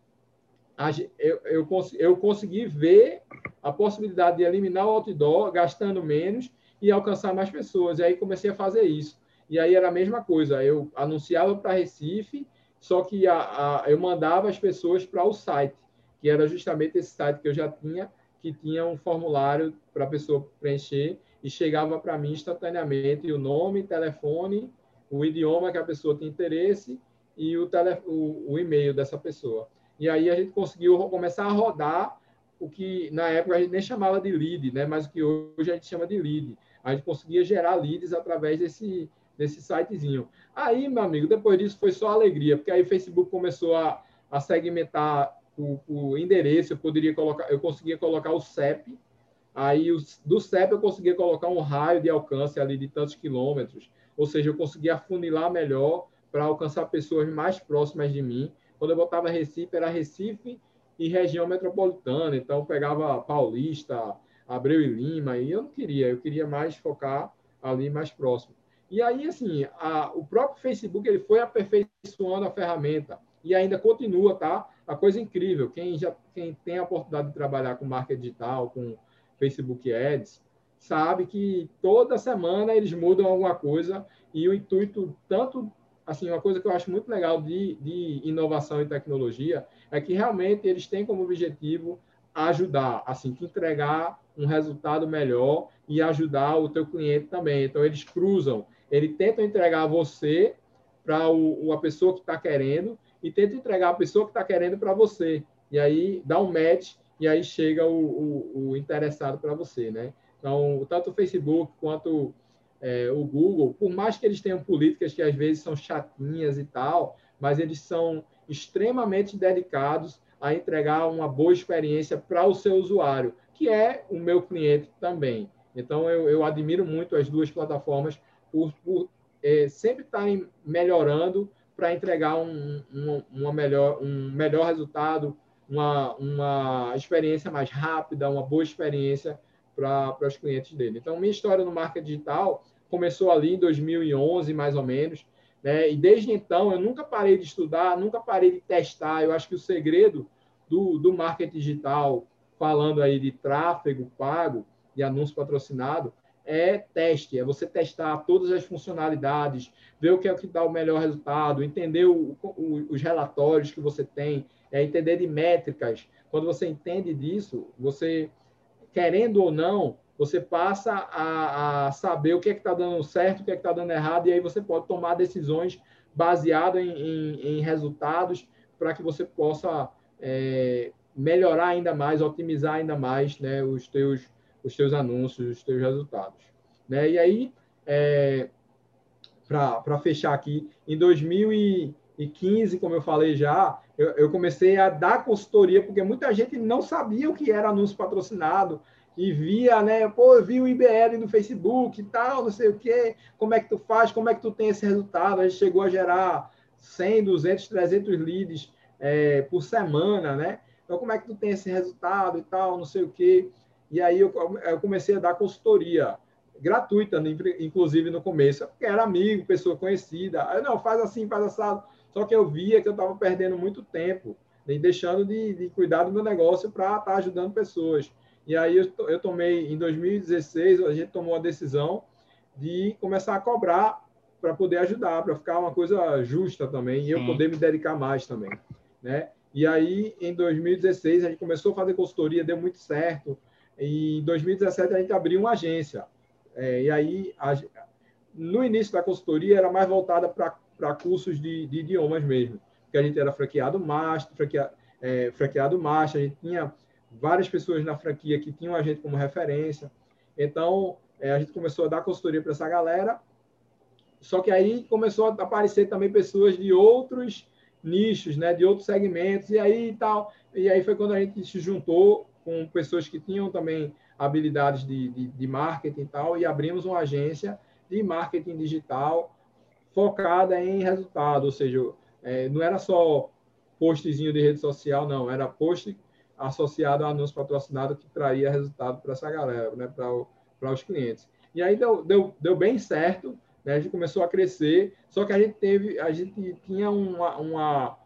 eu, eu, eu consegui ver a possibilidade de eliminar o outdoor, gastando menos e alcançar mais pessoas. E aí comecei a fazer isso. E aí era a mesma coisa, eu anunciava para Recife, só que a, a, eu mandava as pessoas para o site, que era justamente esse site que eu já tinha, que tinha um formulário para a pessoa preencher e chegava para mim instantaneamente o nome, telefone, o idioma que a pessoa tem interesse e o, tele, o, o e-mail dessa pessoa. E aí a gente conseguiu começar a rodar o que na época a gente nem chamava de lead, né? mas o que hoje a gente chama de lead. A gente conseguia gerar leads através desse, desse sitezinho. Aí, meu amigo, depois disso foi só alegria, porque aí o Facebook começou a, a segmentar o, o endereço, eu poderia colocar, eu conseguia colocar o CEP, aí do CEP eu conseguia colocar um raio de alcance ali de tantos quilômetros, ou seja, eu conseguia afunilar melhor para alcançar pessoas mais próximas de mim. Quando eu botava Recife, era Recife e região metropolitana, então pegava Paulista, Abreu e Lima, e eu não queria, eu queria mais focar ali mais próximo. E aí, assim, a, o próprio Facebook ele foi aperfeiçoando a ferramenta e ainda continua, tá? A coisa incrível. Quem já quem tem a oportunidade de trabalhar com marketing digital, com Facebook Ads, sabe que toda semana eles mudam alguma coisa e o intuito tanto assim uma coisa que eu acho muito legal de, de inovação e tecnologia é que realmente eles têm como objetivo ajudar, assim, que entregar um resultado melhor e ajudar o teu cliente também. Então eles cruzam ele tenta entregar você para a pessoa que está querendo e tenta entregar a pessoa que está querendo para você. E aí dá um match e aí chega o, o, o interessado para você, né? Então, tanto o Facebook quanto é, o Google, por mais que eles tenham políticas que às vezes são chatinhas e tal, mas eles são extremamente dedicados a entregar uma boa experiência para o seu usuário, que é o meu cliente também. Então, eu, eu admiro muito as duas plataformas por, por é, sempre estarem melhorando para entregar um, um, melhor, um melhor resultado, uma, uma experiência mais rápida, uma boa experiência para os clientes dele. Então, minha história no marketing digital começou ali em 2011, mais ou menos, né? e desde então eu nunca parei de estudar, nunca parei de testar. Eu acho que o segredo do, do marketing digital, falando aí de tráfego pago e anúncio patrocinado, é teste, é você testar todas as funcionalidades, ver o que é que dá o melhor resultado, entender o, o, os relatórios que você tem, é entender de métricas. Quando você entende disso, você, querendo ou não, você passa a, a saber o que é que está dando certo, o que é que está dando errado, e aí você pode tomar decisões baseadas em, em, em resultados para que você possa é, melhorar ainda mais, otimizar ainda mais né, os teus os teus anúncios, os teus resultados. Né? E aí, é, para fechar aqui, em 2015, como eu falei já, eu, eu, comecei a dar consultoria, porque muita gente não sabia o que era anúncio patrocinado, e via, né, pô, vi o IBL no Facebook e tal, não sei o quê, como é que tu faz, como é que tu tem esse resultado? A gente chegou a gerar 100, 200, 300 leads é, por semana, né? Então, como é que tu tem esse resultado e tal, não sei o quê. E aí eu, eu comecei a dar consultoria gratuita, né, inclusive no começo, porque era amigo, pessoa conhecida. Não, faz assim, faz assado. Só que eu via que eu estava perdendo muito tempo né, deixando de, de, cuidar do meu negócio para estar tá ajudando pessoas. E aí eu, eu tomei, em 2016, a gente tomou a decisão de começar a cobrar para poder ajudar, para ficar uma coisa justa também, e eu poder me dedicar mais também, né? E aí, em 2016, a gente começou a fazer consultoria, deu muito certo, em 2017, a gente abriu uma agência. É, e aí, a, no início da consultoria, era mais voltada para cursos de, de, idiomas mesmo. Porque a gente era franqueado master, franqueado, é, franqueado master, a gente tinha várias pessoas na franquia que tinham a gente como referência. Então, é, a gente começou a dar consultoria para essa galera. Só que aí começou a aparecer também pessoas de outros nichos, né, de outros segmentos, e aí tal. E aí foi quando a gente se juntou com pessoas que tinham também habilidades de, de, de marketing e tal, e abrimos uma agência de marketing digital focada em resultado, ou seja, é, não era só postzinho de rede social, não, era post associado a anúncio patrocinado que traria resultado para essa galera, né, para os clientes. E aí deu, deu, deu bem certo, né, a gente começou a crescer, só que a gente teve, a gente tinha uma, uma,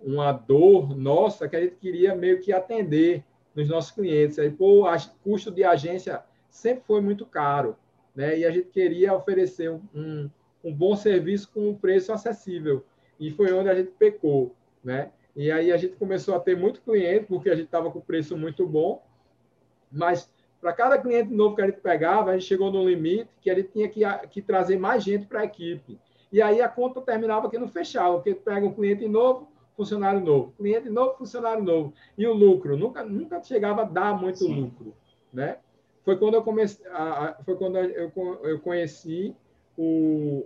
uma dor nossa que a gente queria meio que atender nos nossos clientes. Aí, pô, o custo de agência sempre foi muito caro, né? E a gente queria oferecer um, um, um bom serviço com um preço acessível. E foi onde a gente pecou, né? E aí a gente começou a ter muito cliente, porque a gente estava com preço muito bom, mas para cada cliente novo que a gente pegava, a gente chegou no limite que a gente tinha que, que trazer mais gente para a equipe. E aí a conta terminava que não fechava, porque pega um cliente novo, funcionário novo, cliente novo, funcionário novo. E o lucro nunca, nunca chegava a dar muito Sim. lucro, né? Foi quando eu comecei, a, foi quando eu, eu conheci o,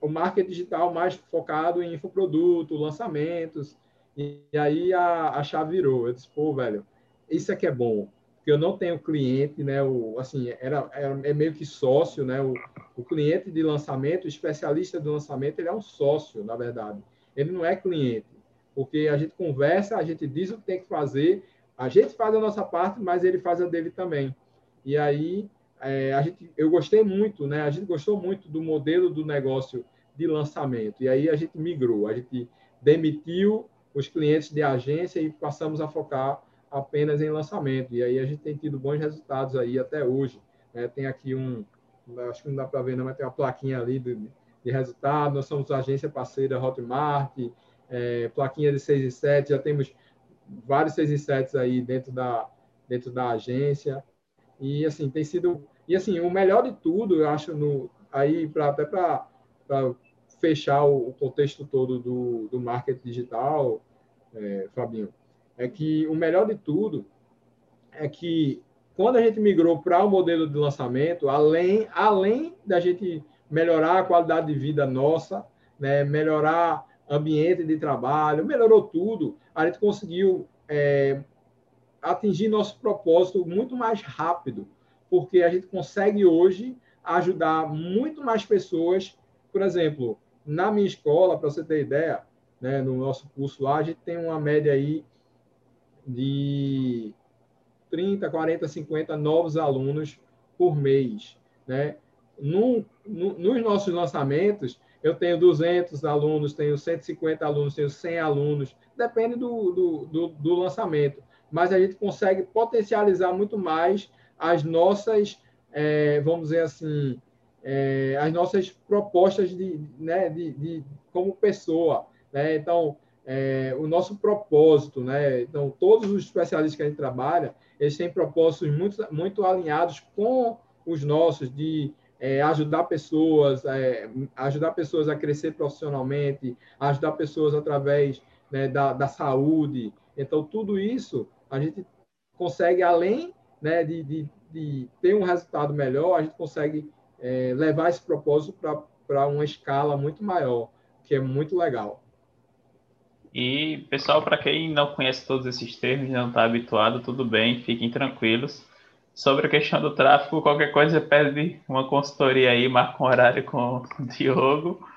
o marketing digital mais focado em infoproduto, lançamentos, e, e aí a, a chave virou. Eu disse, pô, velho, isso aqui é bom, porque eu não tenho cliente, né? O, assim, era, era é meio que sócio, né? O, o cliente de lançamento, o especialista de lançamento, ele é um sócio, na verdade. Ele não é cliente, porque a gente conversa, a gente diz o que tem que fazer, a gente faz a nossa parte, mas ele faz a dele também. E aí é, a gente, eu gostei muito, né? A gente gostou muito do modelo do negócio de lançamento. E aí a gente migrou, a gente demitiu os clientes de agência e passamos a focar apenas em lançamento. E aí a gente tem tido bons resultados aí até hoje. Né? Tem aqui um, acho que não dá para ver, não, mas tem uma plaquinha ali de, de resultado. Nós somos agência parceira Hotmart, é, plaquinha de 6 e 7, já temos vários 6 e 7 aí dentro da, dentro da agência. E assim, tem sido. E assim, o melhor de tudo, eu acho, no, aí, pra, até para fechar o, contexto todo do, do marketing digital, é, Fabinho, é que o melhor de tudo é que quando a gente migrou para o modelo de lançamento, além, além da gente melhorar a qualidade de vida nossa, né, melhorar ambiente de trabalho, melhorou tudo, a gente conseguiu é, atingir nosso propósito muito mais rápido, porque a gente consegue hoje ajudar muito mais pessoas. Por exemplo, na minha escola, para você ter ideia, né, no nosso curso lá, a gente tem uma média aí de 30, 40, 50 novos alunos por mês. Né? No, no, nos nossos lançamentos, eu tenho 200 alunos, tenho 150 alunos, tenho 100 alunos, depende do, do, do, do lançamento. Mas a gente consegue potencializar muito mais as nossas, é, vamos dizer assim, é, as nossas propostas de, né, de, de como pessoa. Né? Então, é, o nosso propósito, né? Então, todos os especialistas que a gente trabalha, eles têm propósitos muito, muito alinhados com os nossos de é, ajudar pessoas, é, ajudar pessoas a crescer profissionalmente, ajudar pessoas através né, da, da saúde. Então, tudo isso a gente consegue, além né, de, de, de ter um resultado melhor, a gente consegue é, levar esse propósito para uma escala muito maior, que é muito legal. E, pessoal, para quem não conhece todos esses termos, não está habituado, tudo bem, fiquem tranquilos. Sobre a questão do tráfego, qualquer coisa pede uma consultoria aí, marca um horário com o Diogo.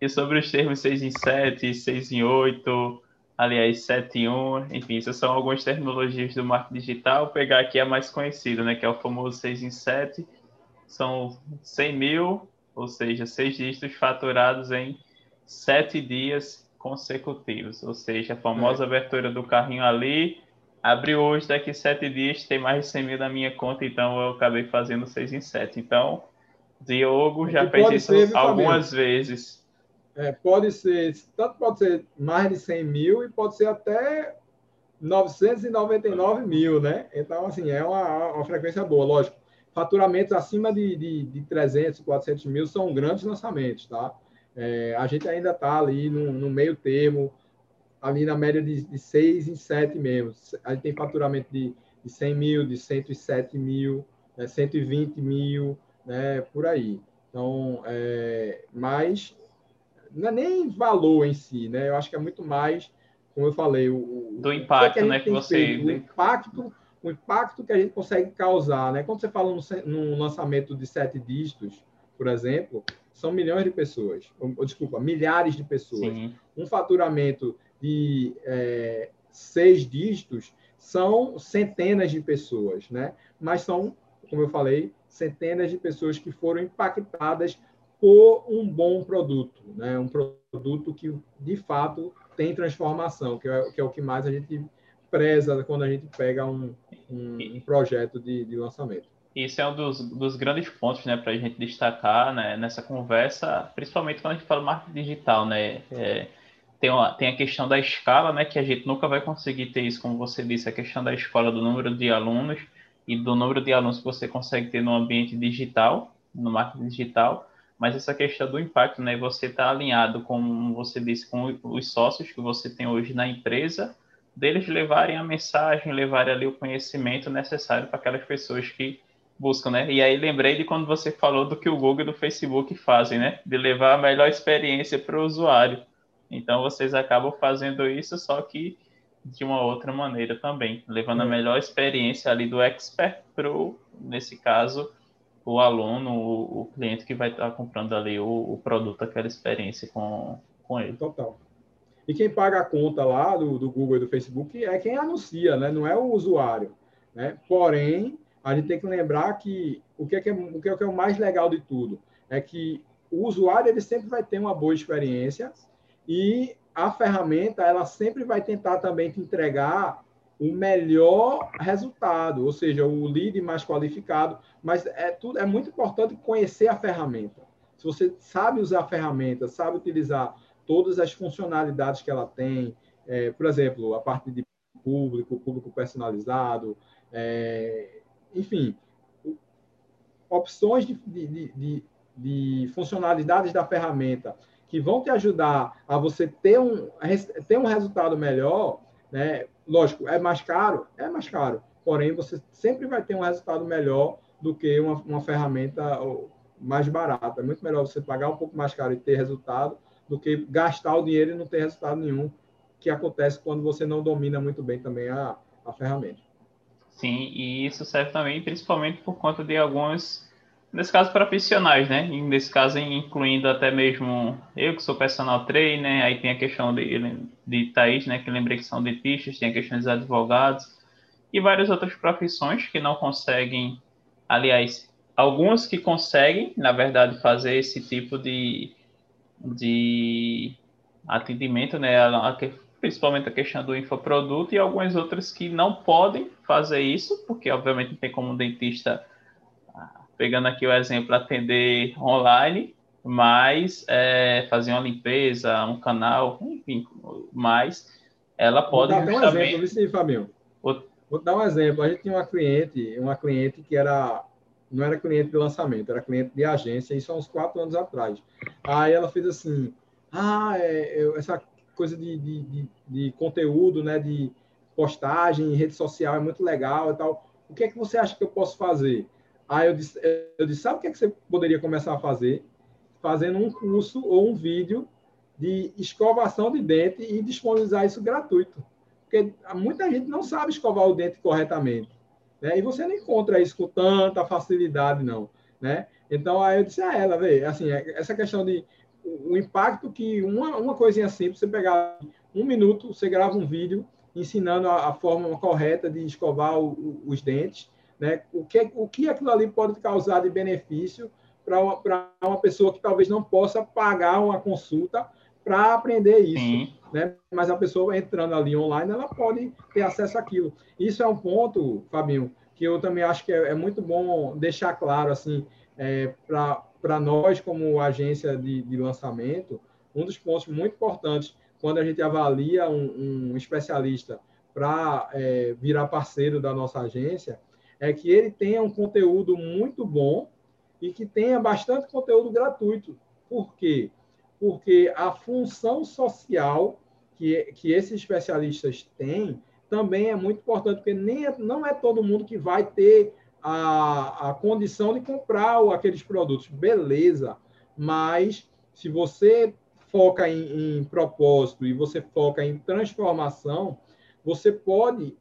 E sobre os termos 6 em 7, 6 em 8, aliás, 7 em 1, enfim, essas são algumas terminologias do marketing digital. Vou pegar aqui a mais conhecida, né, que é o famoso 6 em 7. São 100 mil, ou seja, 6 dígitos faturados em 7 dias consecutivos, ou seja, a famosa é. abertura do carrinho ali, abriu hoje, daqui sete dias tem mais de 100 mil na minha conta, então eu acabei fazendo seis em sete. Então, Diogo já fez isso ser, algumas vezes. É, pode ser, tanto pode ser mais de 100 mil e pode ser até 999 mil, né? Então, assim, é uma, uma frequência boa, lógico. Faturamentos acima de, de, de 300, 400 mil são grandes lançamentos, tá? É, a gente ainda está ali no, no, meio termo, ali na média de, de 6 em 7 mesmo. A gente tem faturamento de, de 100 mil, de 107 mil, né, 120 mil, né, por aí. Então, é, mas não é nem valor em si, né? Eu acho que é muito mais, como eu falei, o, do impacto, que né, que você feito, o impacto, o impacto que a gente consegue causar, né? Quando você fala num, num lançamento de sete dígitos, por exemplo, são milhões de pessoas, ou, desculpa, milhares de pessoas. Sim. Um faturamento de é, seis dígitos são centenas de pessoas, né? Mas são, como eu falei, centenas de pessoas que foram impactadas por um bom produto, né? Um produto que de fato tem transformação, que é, que é o que mais a gente preza quando a gente pega um, um, projeto de, de lançamento. Isso é um dos, dos grandes pontos né, para a gente destacar né, nessa conversa, principalmente quando a gente fala marketing digital. Né? É, tem, uma, tem a questão da escala, né, que a gente nunca vai conseguir ter isso, como você disse, a questão da escola, do número de alunos e do número de alunos que você consegue ter no ambiente digital, no marketing digital. mas essa questão do impacto, né? Você está alinhado, como você disse, com os sócios que você tem hoje na empresa, deles levarem a mensagem, levarem ali o conhecimento necessário para aquelas pessoas que buscam, né? E aí lembrei de quando você falou do que o Google e o Facebook fazem, né? De levar a melhor experiência para o usuário. Então vocês acabam fazendo isso, só que de uma outra maneira também, levando a melhor experiência ali do expert para, nesse caso, o aluno, o, o, cliente que vai estar comprando ali o, o, produto, aquela experiência com, com ele. Total. E quem paga a conta lá do, do Google e do Facebook é quem anuncia, né? não é o usuário. Né? Porém, a gente tem que lembrar que o que é, que é, o, que é, que é o mais legal de tudo é que o usuário ele sempre vai ter uma boa experiência e a ferramenta ela sempre vai tentar também te entregar o melhor resultado, ou seja, o lead mais qualificado, mas é tudo é muito importante conhecer a ferramenta. Se você sabe usar a ferramenta, sabe utilizar todas as funcionalidades que ela tem, é, por exemplo, a parte de público, público personalizado, é, enfim, opções de, de, de, de, funcionalidades da ferramenta que vão te ajudar a você ter um, ter um resultado melhor, né? Lógico, é mais caro? É mais caro. Porém, você sempre vai ter um resultado melhor do que uma, uma ferramenta mais barata. É muito melhor você pagar um pouco mais caro e ter resultado do que gastar o dinheiro e não ter resultado nenhum, que acontece quando você não domina muito bem também a, a ferramenta. Sim, e isso serve também principalmente por conta de alguns, nesse caso, profissionais, né? E nesse caso, incluindo até mesmo eu, que sou personal trainer, aí tem a questão de, de Thaís, né? Que lembrei que são dentistas, tem a questão dos advogados, e várias outras profissões que não conseguem, aliás, algumas que conseguem, na verdade, fazer esse tipo de, de atendimento, né? Principalmente a questão do infoproduto e algumas outras que não podem fazer isso, porque obviamente não tem como um dentista, pegando aqui o exemplo, atender online, mas é, fazer uma limpeza, um canal, enfim, mas ela pode Vou dar justamente... um exemplo, sim, Fabinho. Vou dar um exemplo. A gente tinha uma cliente, uma cliente que era não era cliente de lançamento, era cliente de agência, isso há uns quatro anos atrás. Aí ela fez assim, ah, é, eu, essa coisa de, de, de, de, conteúdo, né, de postagem, rede social é muito legal e tal. O que é que você acha que eu posso fazer? Aí eu disse, eu disse sabe o que, é que você poderia começar a fazer? Fazendo um curso ou um vídeo de escovação de dente e disponibilizar isso gratuito. Porque muita gente não sabe escovar o dente corretamente. Né? E você não encontra isso com tanta facilidade, não. Né? Então, aí eu disse a ela, vê, assim, essa questão de o impacto que uma, uma coisinha simples, você pegar um minuto, você grava um vídeo ensinando a, a forma correta de escovar o, o, os dentes, né? O que, o que aquilo ali pode causar de benefício para uma, uma pessoa que talvez não possa pagar uma consulta para aprender isso, né? Mas a pessoa entrando ali online, ela pode ter acesso àquilo. Isso é um ponto, Fabinho, que eu também acho que é, é muito bom deixar claro, assim, é, para nós como agência de, de, lançamento, um dos pontos muito importantes quando a gente avalia um, um especialista para é, virar parceiro da nossa agência, é que ele tenha um conteúdo muito bom e que tenha bastante conteúdo gratuito. Por quê? Porque a função social que, que esses especialistas têm também é muito importante, porque nem é, não é todo mundo que vai ter a, a condição de comprar aqueles produtos. Beleza, mas se você foca em, em propósito e você foca em transformação, você pode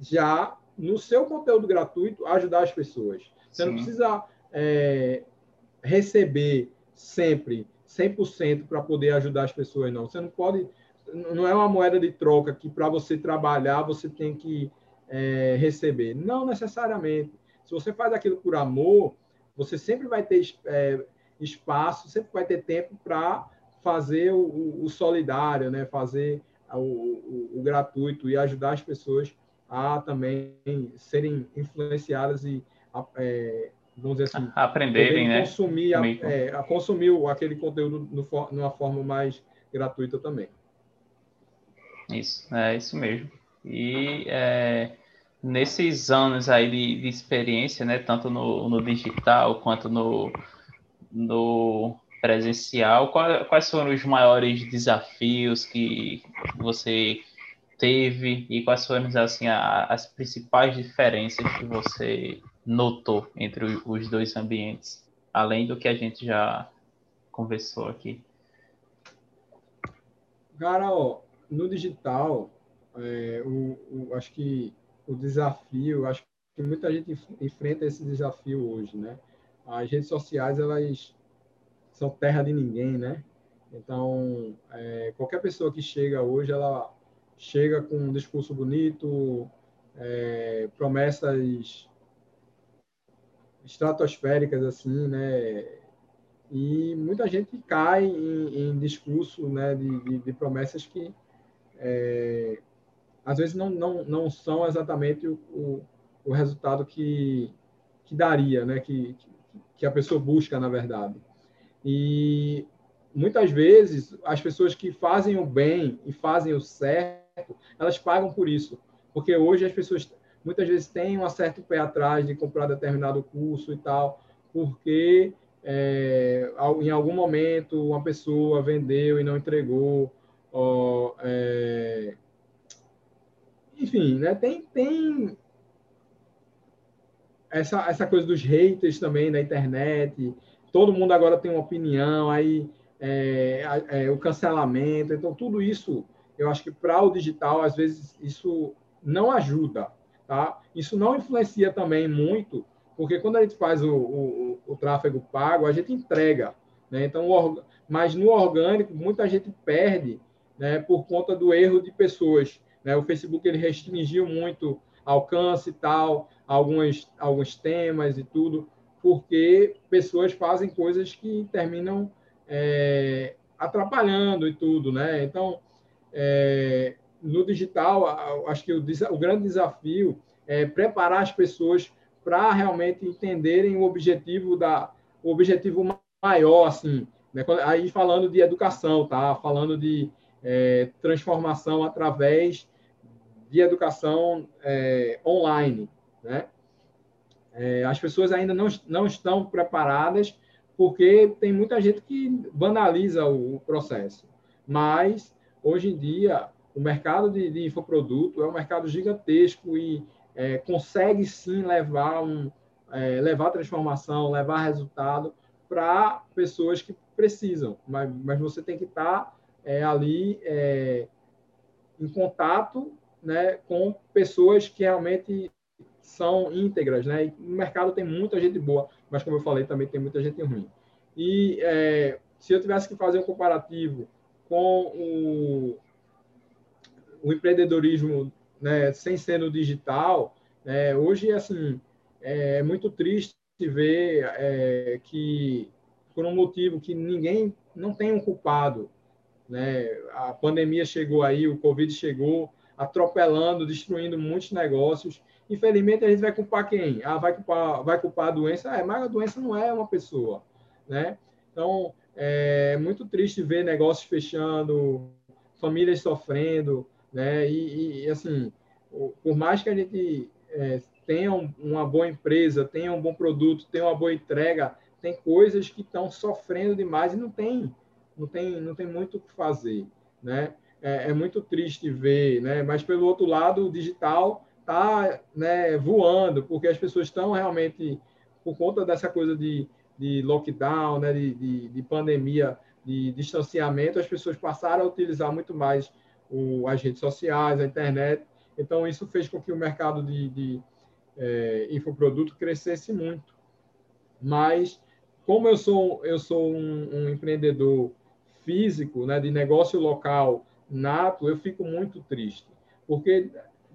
já, no seu conteúdo gratuito, ajudar as pessoas. Você Sim. não precisa é, receber sempre 100% para poder ajudar as pessoas, não. Você não pode não é uma moeda de troca que para você trabalhar você tem que é, receber. Não necessariamente. Se você faz aquilo por amor, você sempre vai ter é, espaço, sempre vai ter tempo para fazer o, o, solidário, né? fazer o, o, o, gratuito e ajudar as pessoas a também serem influenciadas e é, vamos dizer assim aprenderem, né? Consumir, a, é, a consumir aquele conteúdo no, numa forma mais gratuita também. Isso, é isso mesmo. E é, nesses anos aí de, de, experiência, né, tanto no, no digital quanto no, no presencial, quais foram os maiores desafios que você teve e quais foram assim as principais diferenças que você notou entre os dois ambientes, além do que a gente já conversou aqui? Cara, ó, no digital, é, o, o, acho que o desafio, acho que muita gente enfrenta esse desafio hoje, né? As redes sociais, elas são terra de ninguém, né? Então, é, qualquer pessoa que chega hoje, ela chega com um discurso bonito, é, promessas estratosféricas, assim, né? E muita gente cai em, em discurso né, de, de, de promessas que é, às vezes não, não, não são exatamente o, o, o resultado que, que daria, né? que, que a pessoa busca, na verdade. E muitas vezes as pessoas que fazem o bem e fazem o certo, elas pagam por isso. Porque hoje as pessoas muitas vezes têm um certo pé atrás de comprar determinado curso e tal, porque é, em algum momento uma pessoa vendeu e não entregou. Ó, é, enfim, né, tem, tem essa, essa coisa dos haters também na internet. Todo mundo agora tem uma opinião, aí é, é, o cancelamento. Então, tudo isso, eu acho que para o digital, às vezes, isso não ajuda. Tá? Isso não influencia também muito porque quando a gente faz o, o, o tráfego pago, a gente entrega. Né? Então, mas no orgânico, muita gente perde né, por conta do erro de pessoas. Né? O Facebook ele restringiu muito alcance e tal, alguns, alguns temas e tudo, porque pessoas fazem coisas que terminam é, atrapalhando e tudo. Né? Então, é, no digital, acho que o, o grande desafio é preparar as pessoas para realmente entenderem o objetivo da o objetivo maior assim né? aí falando de educação tá falando de é, transformação através de educação é, online né é, as pessoas ainda não, não estão preparadas porque tem muita gente que banaliza o, o processo mas hoje em dia o mercado de, de infoproduto é um mercado gigantesco e é, consegue sim levar um é, levar transformação, levar resultado para pessoas que precisam, mas, mas você tem que estar tá, é, ali é, em contato né, com pessoas que realmente são íntegras, né? E mercado tem muita gente boa, mas como eu falei, também tem muita gente ruim. E é, se eu tivesse que fazer um comparativo com o, o empreendedorismo né, sem ser no digital, é, hoje, assim, é muito triste ver é, que, por um motivo que ninguém, não tem um culpado, né, a pandemia chegou aí, o Covid chegou, atropelando, destruindo muitos negócios. Infelizmente, a gente vai culpar quem? Ah, vai culpar, vai culpar a doença? É, mas a doença não é uma pessoa, né? Então, é muito triste ver negócios fechando, famílias sofrendo, né? E, e assim, por mais que a gente é, tenha uma boa empresa, tenha um bom produto, tenha uma boa entrega, tem coisas que estão sofrendo demais e não tem, não tem, não tem muito o que fazer, né? É, é muito triste ver, né? Mas pelo outro lado, o digital está né, voando, porque as pessoas estão realmente, por conta dessa coisa de, de lockdown, né, de, de, de pandemia, de distanciamento, as pessoas passaram a utilizar muito mais o, as redes sociais, a internet. Então, isso fez com que o mercado de, de é, infoproduto crescesse muito. Mas, como eu sou, eu sou um, um empreendedor físico, né, de negócio local nato, eu fico muito triste. Porque,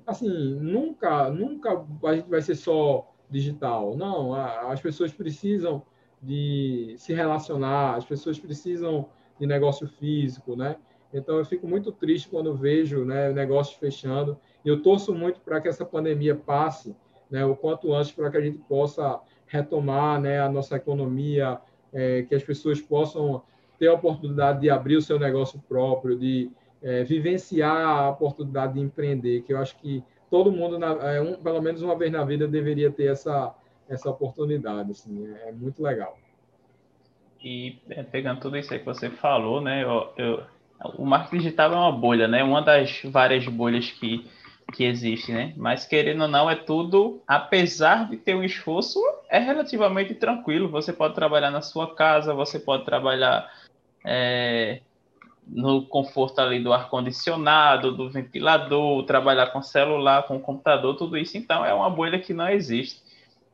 assim, nunca, nunca a gente vai ser só digital. Não, as pessoas precisam de se relacionar, as pessoas precisam de negócio físico, né? Então, eu fico muito triste quando vejo né, negócios fechando. Eu torço muito para que essa pandemia passe né, o quanto antes, para que a gente possa retomar né, a nossa economia, é, que as pessoas possam ter a oportunidade de abrir o seu negócio próprio, de é, vivenciar a oportunidade de empreender, que eu acho que todo mundo, na, é, um, pelo menos uma vez na vida, deveria ter essa, essa oportunidade. Assim, é, é muito legal. e é, pegando tudo isso aí que você falou, né? Eu, eu, o marketing digital é uma bolha, né? Uma das várias bolhas que, que existe, né? Mas querendo ou não, é tudo, apesar de ter um esforço, é relativamente tranquilo. Você pode trabalhar na sua casa, você pode trabalhar é, no conforto ali do ar-condicionado, do ventilador, trabalhar com celular, com computador, tudo isso. Então, é uma bolha que não existe.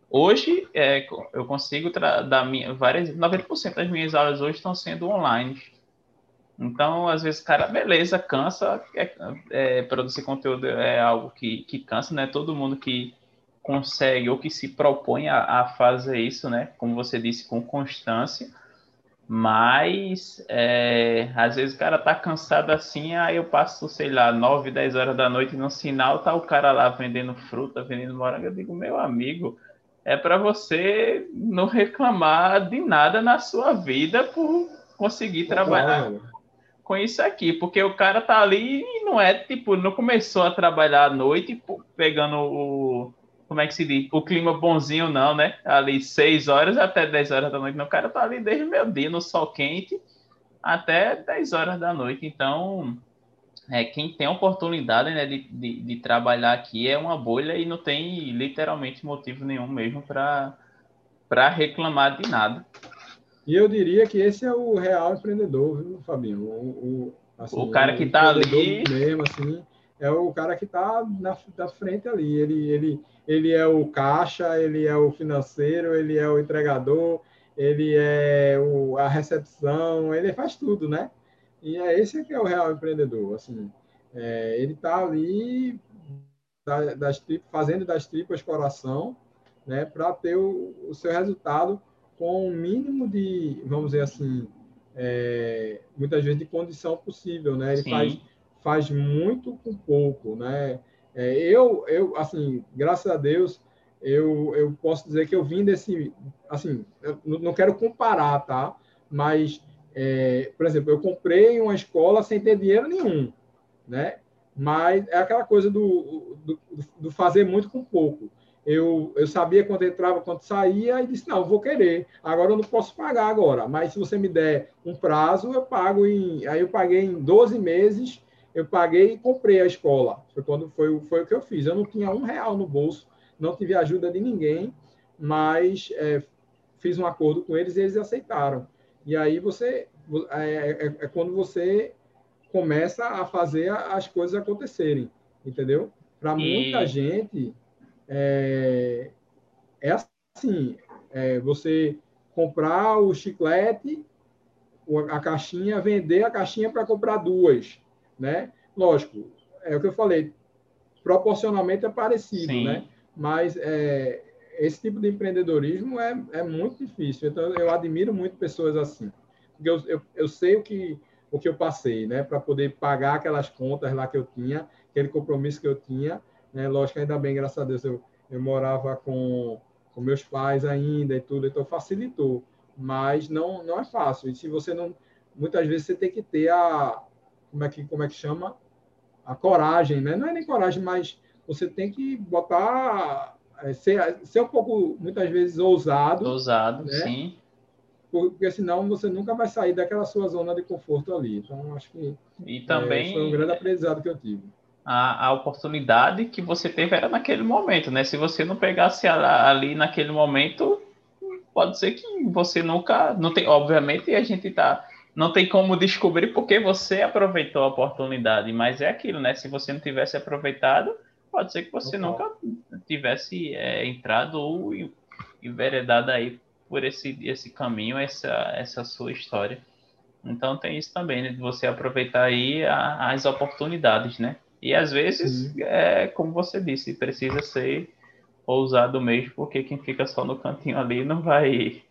Hoje, é, eu consigo dar minha, várias, 90% das minhas aulas hoje estão sendo online. Então, às vezes, cara, beleza, cansa. É, é, produzir conteúdo é algo que, que cansa, né? Todo mundo que consegue ou que se propõe a, a fazer isso, né? Como você disse, com constância mas é, às vezes o cara tá cansado assim, aí eu passo, sei lá, 9, 10 horas da noite no sinal, tá o cara lá vendendo fruta, vendendo morango. Eu digo, meu amigo, é para você não reclamar de nada na sua vida por conseguir trabalhar com isso aqui, porque o cara tá ali e não é tipo, não começou a trabalhar à noite pegando o como é que se diz? O clima bonzinho não, né? Ali 6 horas até 10 horas da noite. Não, o cara tá ali desde o meu dia no sol quente até 10 horas da noite. Então, é, quem tem oportunidade né, de, de, de, trabalhar aqui é uma bolha e não tem literalmente motivo nenhum mesmo para reclamar de nada. E eu diria que esse é o real empreendedor, viu, Fabinho? O, o, assim, o cara que está ali. Mesmo, assim, é o cara que está na, na frente ali. Ele, ele, ele é o caixa, ele é o financeiro, ele é o entregador, ele é o, a recepção, ele faz tudo, né? E é esse que é o real empreendedor. Assim, é, ele está ali das, fazendo das tripas coração, né, para ter o, o, seu resultado com o mínimo de, vamos dizer assim, é, muitas vezes de condição possível, né? Ele Sim. faz faz muito com pouco, né? É, eu, eu, assim, graças a Deus, eu, eu posso dizer que eu vim desse, assim, não quero comparar, tá? Mas, é, por exemplo, eu comprei uma escola sem ter dinheiro nenhum, né? Mas é aquela coisa do, do, do fazer muito com pouco. Eu, eu sabia quando entrava, quando saía, e disse, não, vou querer. Agora eu não posso pagar agora, mas se você me der um prazo, eu pago em... Aí eu paguei em 12 meses eu paguei e comprei a escola. Foi quando foi, foi o que eu fiz. Eu não tinha um real no bolso, não tive ajuda de ninguém, mas é, fiz um acordo com eles e eles aceitaram. E aí você é, é, é quando você começa a fazer as coisas acontecerem, entendeu? Para muita gente é, é assim, é, você comprar o chiclete, a caixinha, vender a caixinha para comprar duas né? Lógico, é o que eu falei, proporcionalmente é parecido, Sim. né? Mas é, esse tipo de empreendedorismo é, é muito difícil. Então, eu admiro muito pessoas assim. Porque eu, eu, eu sei o que, o que eu passei, né? Para poder pagar aquelas contas lá que eu tinha, aquele compromisso que eu tinha. Né? Lógico, ainda bem, graças a Deus, eu, eu morava com, com meus pais ainda e tudo, então facilitou. Mas não, não é fácil. E se você não... Muitas vezes você tem que ter a, como é que, como é que chama? A coragem, né? Não é nem coragem, mas você tem que botar, é, ser, ser um pouco, muitas vezes, ousado. Ousado, né? sim. Porque senão você nunca vai sair daquela sua zona de conforto ali. Então, acho que e também, é, foi um grande aprendizado que eu tive. A, a, oportunidade que você teve era naquele momento, né? Se você não pegasse ali naquele momento, pode ser que você nunca. Não tem, obviamente, a gente está não tem como descobrir porque você aproveitou a oportunidade, mas é aquilo, né? Se você não tivesse aproveitado, pode ser que você nunca tivesse é, entrado ou enveredado aí por esse, esse caminho, essa, essa sua história. Então tem isso também, né? De você aproveitar aí a, as oportunidades, né? E às vezes, é, como você disse, precisa ser ousado mesmo, porque quem fica só no cantinho ali não vai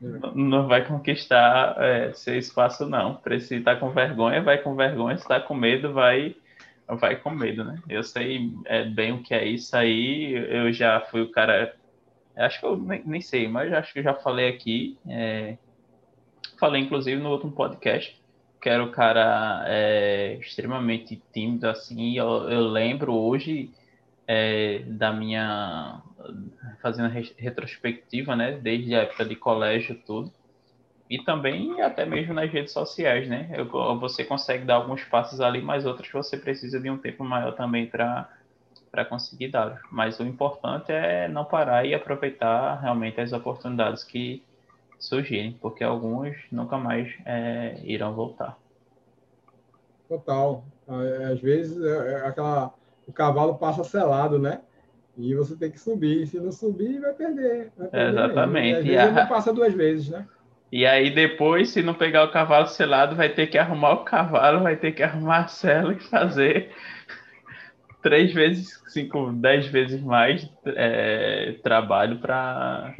não vai conquistar é, seu espaço, não. Se está com vergonha, vai com vergonha. Se está com medo, vai, vai com medo, né? Eu sei é, bem o que é isso aí. Eu já fui o cara. Acho que eu nem, nem sei, mas acho que eu já falei aqui. É, falei, inclusive, no último podcast. Que era o cara é, extremamente tímido, assim. Eu, eu lembro hoje é, da minha fazendo retrospectiva, né, desde a época de colégio tudo, e também até mesmo nas redes sociais, né? Você consegue dar alguns passos ali, mas outros você precisa de um tempo maior também para para conseguir dar. Mas o importante é não parar e aproveitar realmente as oportunidades que surgirem, porque alguns nunca mais é, irão voltar. Total. Às vezes é, é aquela, o cavalo passa selado, né? E você tem que subir. Se não subir, vai perder. Vai perder Exatamente. E às vezes e a... não passa duas vezes, né? E aí depois, se não pegar o cavalo selado, vai ter que arrumar o cavalo, vai ter que arrumar a sela e fazer três vezes, cinco, dez vezes mais é, trabalho para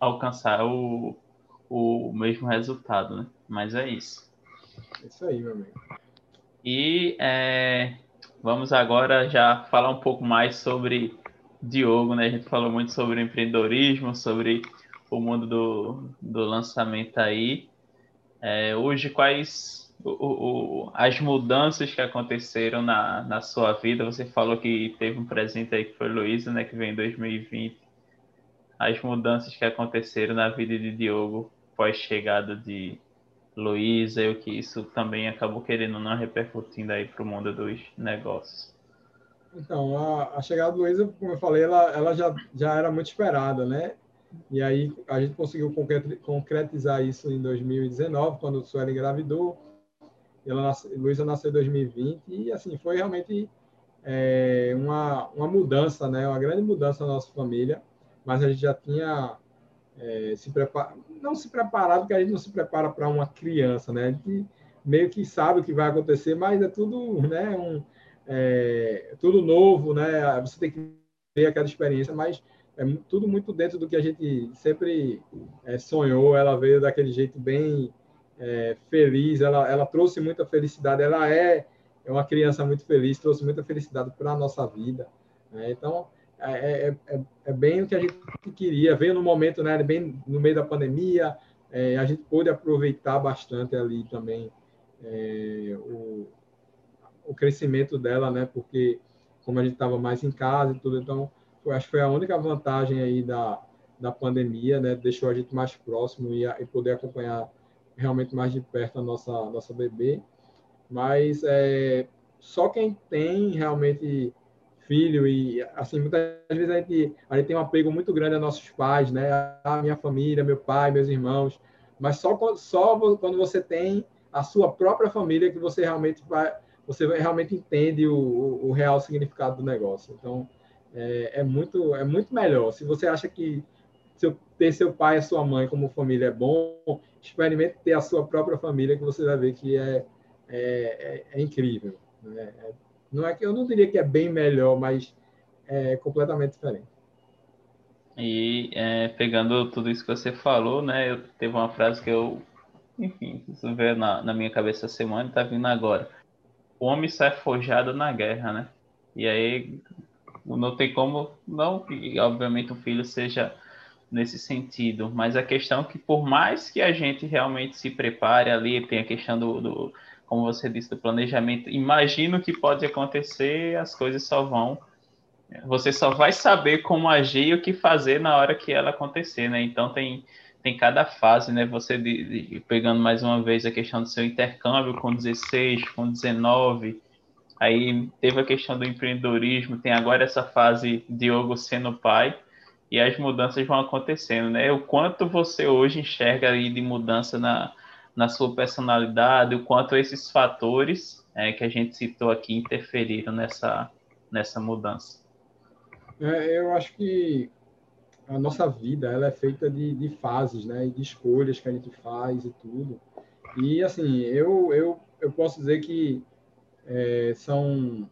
alcançar o, o mesmo resultado, né? Mas é isso. É isso aí, meu amigo. E é, vamos agora já falar um pouco mais sobre Diogo, né? A gente falou muito sobre empreendedorismo, sobre o mundo do, do lançamento aí. É, hoje, quais o, o, as mudanças que aconteceram na, na sua vida? Você falou que teve um presente aí que foi Luísa, né? Que vem em 2020. As mudanças que aconteceram na vida de Diogo pós-chegada de Luísa e o que isso também acabou querendo não repercutindo aí para o mundo dos negócios. Então, a, a chegada do Luísa, como eu falei, ela, ela já, já era muito esperada, né? E aí a gente conseguiu concretizar isso em 2019, quando o Sueli engravidou. Ela nasce, Luísa nasceu em 2020 e assim foi realmente é, uma, uma mudança, né? Uma grande mudança na nossa família. Mas a gente já tinha é, se prepara, não se preparado, porque a gente não se prepara para uma criança, né? A gente meio que sabe o que vai acontecer, mas é tudo, né? Um, é, tudo novo, né? Você tem que ter aquela experiência, mas é tudo muito dentro do que a gente sempre é, sonhou. Ela veio daquele jeito bem é, feliz, ela, ela trouxe muita felicidade. Ela é, é uma criança muito feliz, trouxe muita felicidade para a nossa vida. Né? Então, é, é, é, é, bem o que a gente queria. Veio no momento, né, bem no meio da pandemia, é, a gente pôde aproveitar bastante ali também é, o, o crescimento dela, né, porque como a gente estava mais em casa e tudo, então acho que foi a única vantagem aí da, da pandemia, né, deixou a gente mais próximo e, e poder acompanhar realmente mais de perto a nossa, nossa bebê. Mas é, só quem tem realmente filho e assim muitas vezes a gente, a gente tem um apego muito grande a nossos pais, né? A minha família, meu pai, meus irmãos, mas só só quando você tem a sua própria família que você realmente vai você realmente entende o, o real significado do negócio. Então é, é, muito é muito melhor. Se você acha que seu, ter seu pai e sua mãe como família é bom, experimente ter a sua própria família que você vai ver que é é, é, é incrível. Né? É não é que eu não diria que é bem melhor, mas é completamente diferente. E é, pegando tudo isso que você falou, né? Eu teve uma frase que eu, enfim, isso veio na, na minha cabeça essa semana e tá vindo agora. O homem sai forjado na guerra, né? E aí não tem como não que obviamente o filho seja nesse sentido, mas a questão é que por mais que a gente realmente se prepare ali, tem a questão do, do como você disse, do planejamento, imagino que pode acontecer, as coisas só vão. Você só vai saber como agir e o que fazer na hora que ela acontecer, né? Então tem, tem cada fase, né? Você de, de, pegando mais uma vez a questão do seu intercâmbio com 16, com 19, aí teve a questão do empreendedorismo, tem agora essa fase Diogo sendo pai e as mudanças vão acontecendo, né? O quanto você hoje enxerga aí de mudança na, na sua personalidade, o quanto esses fatores é, que a gente citou aqui interferiram nessa, nessa mudança. É, eu acho que a nossa vida ela é feita de, de fases, né, de escolhas que a gente faz e tudo. E assim, eu eu, eu posso dizer que é, são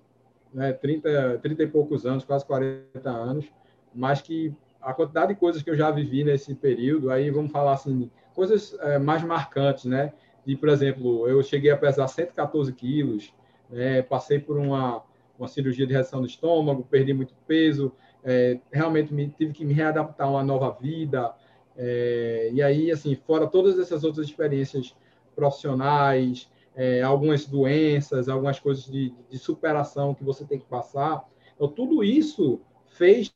né, 30, 30 e poucos anos, quase 40 anos, mas que a quantidade de coisas que eu já vivi nesse período, aí vamos falar assim, coisas é, mais marcantes, né? De, por exemplo, eu cheguei a pesar 114 quilos, né? passei por uma, uma cirurgia de redução do estômago, perdi muito peso, é, realmente me, tive que me readaptar a uma nova vida. É, e aí, assim, fora todas essas outras experiências profissionais, é, algumas doenças, algumas coisas de, de superação que você tem que passar. Então, tudo isso fez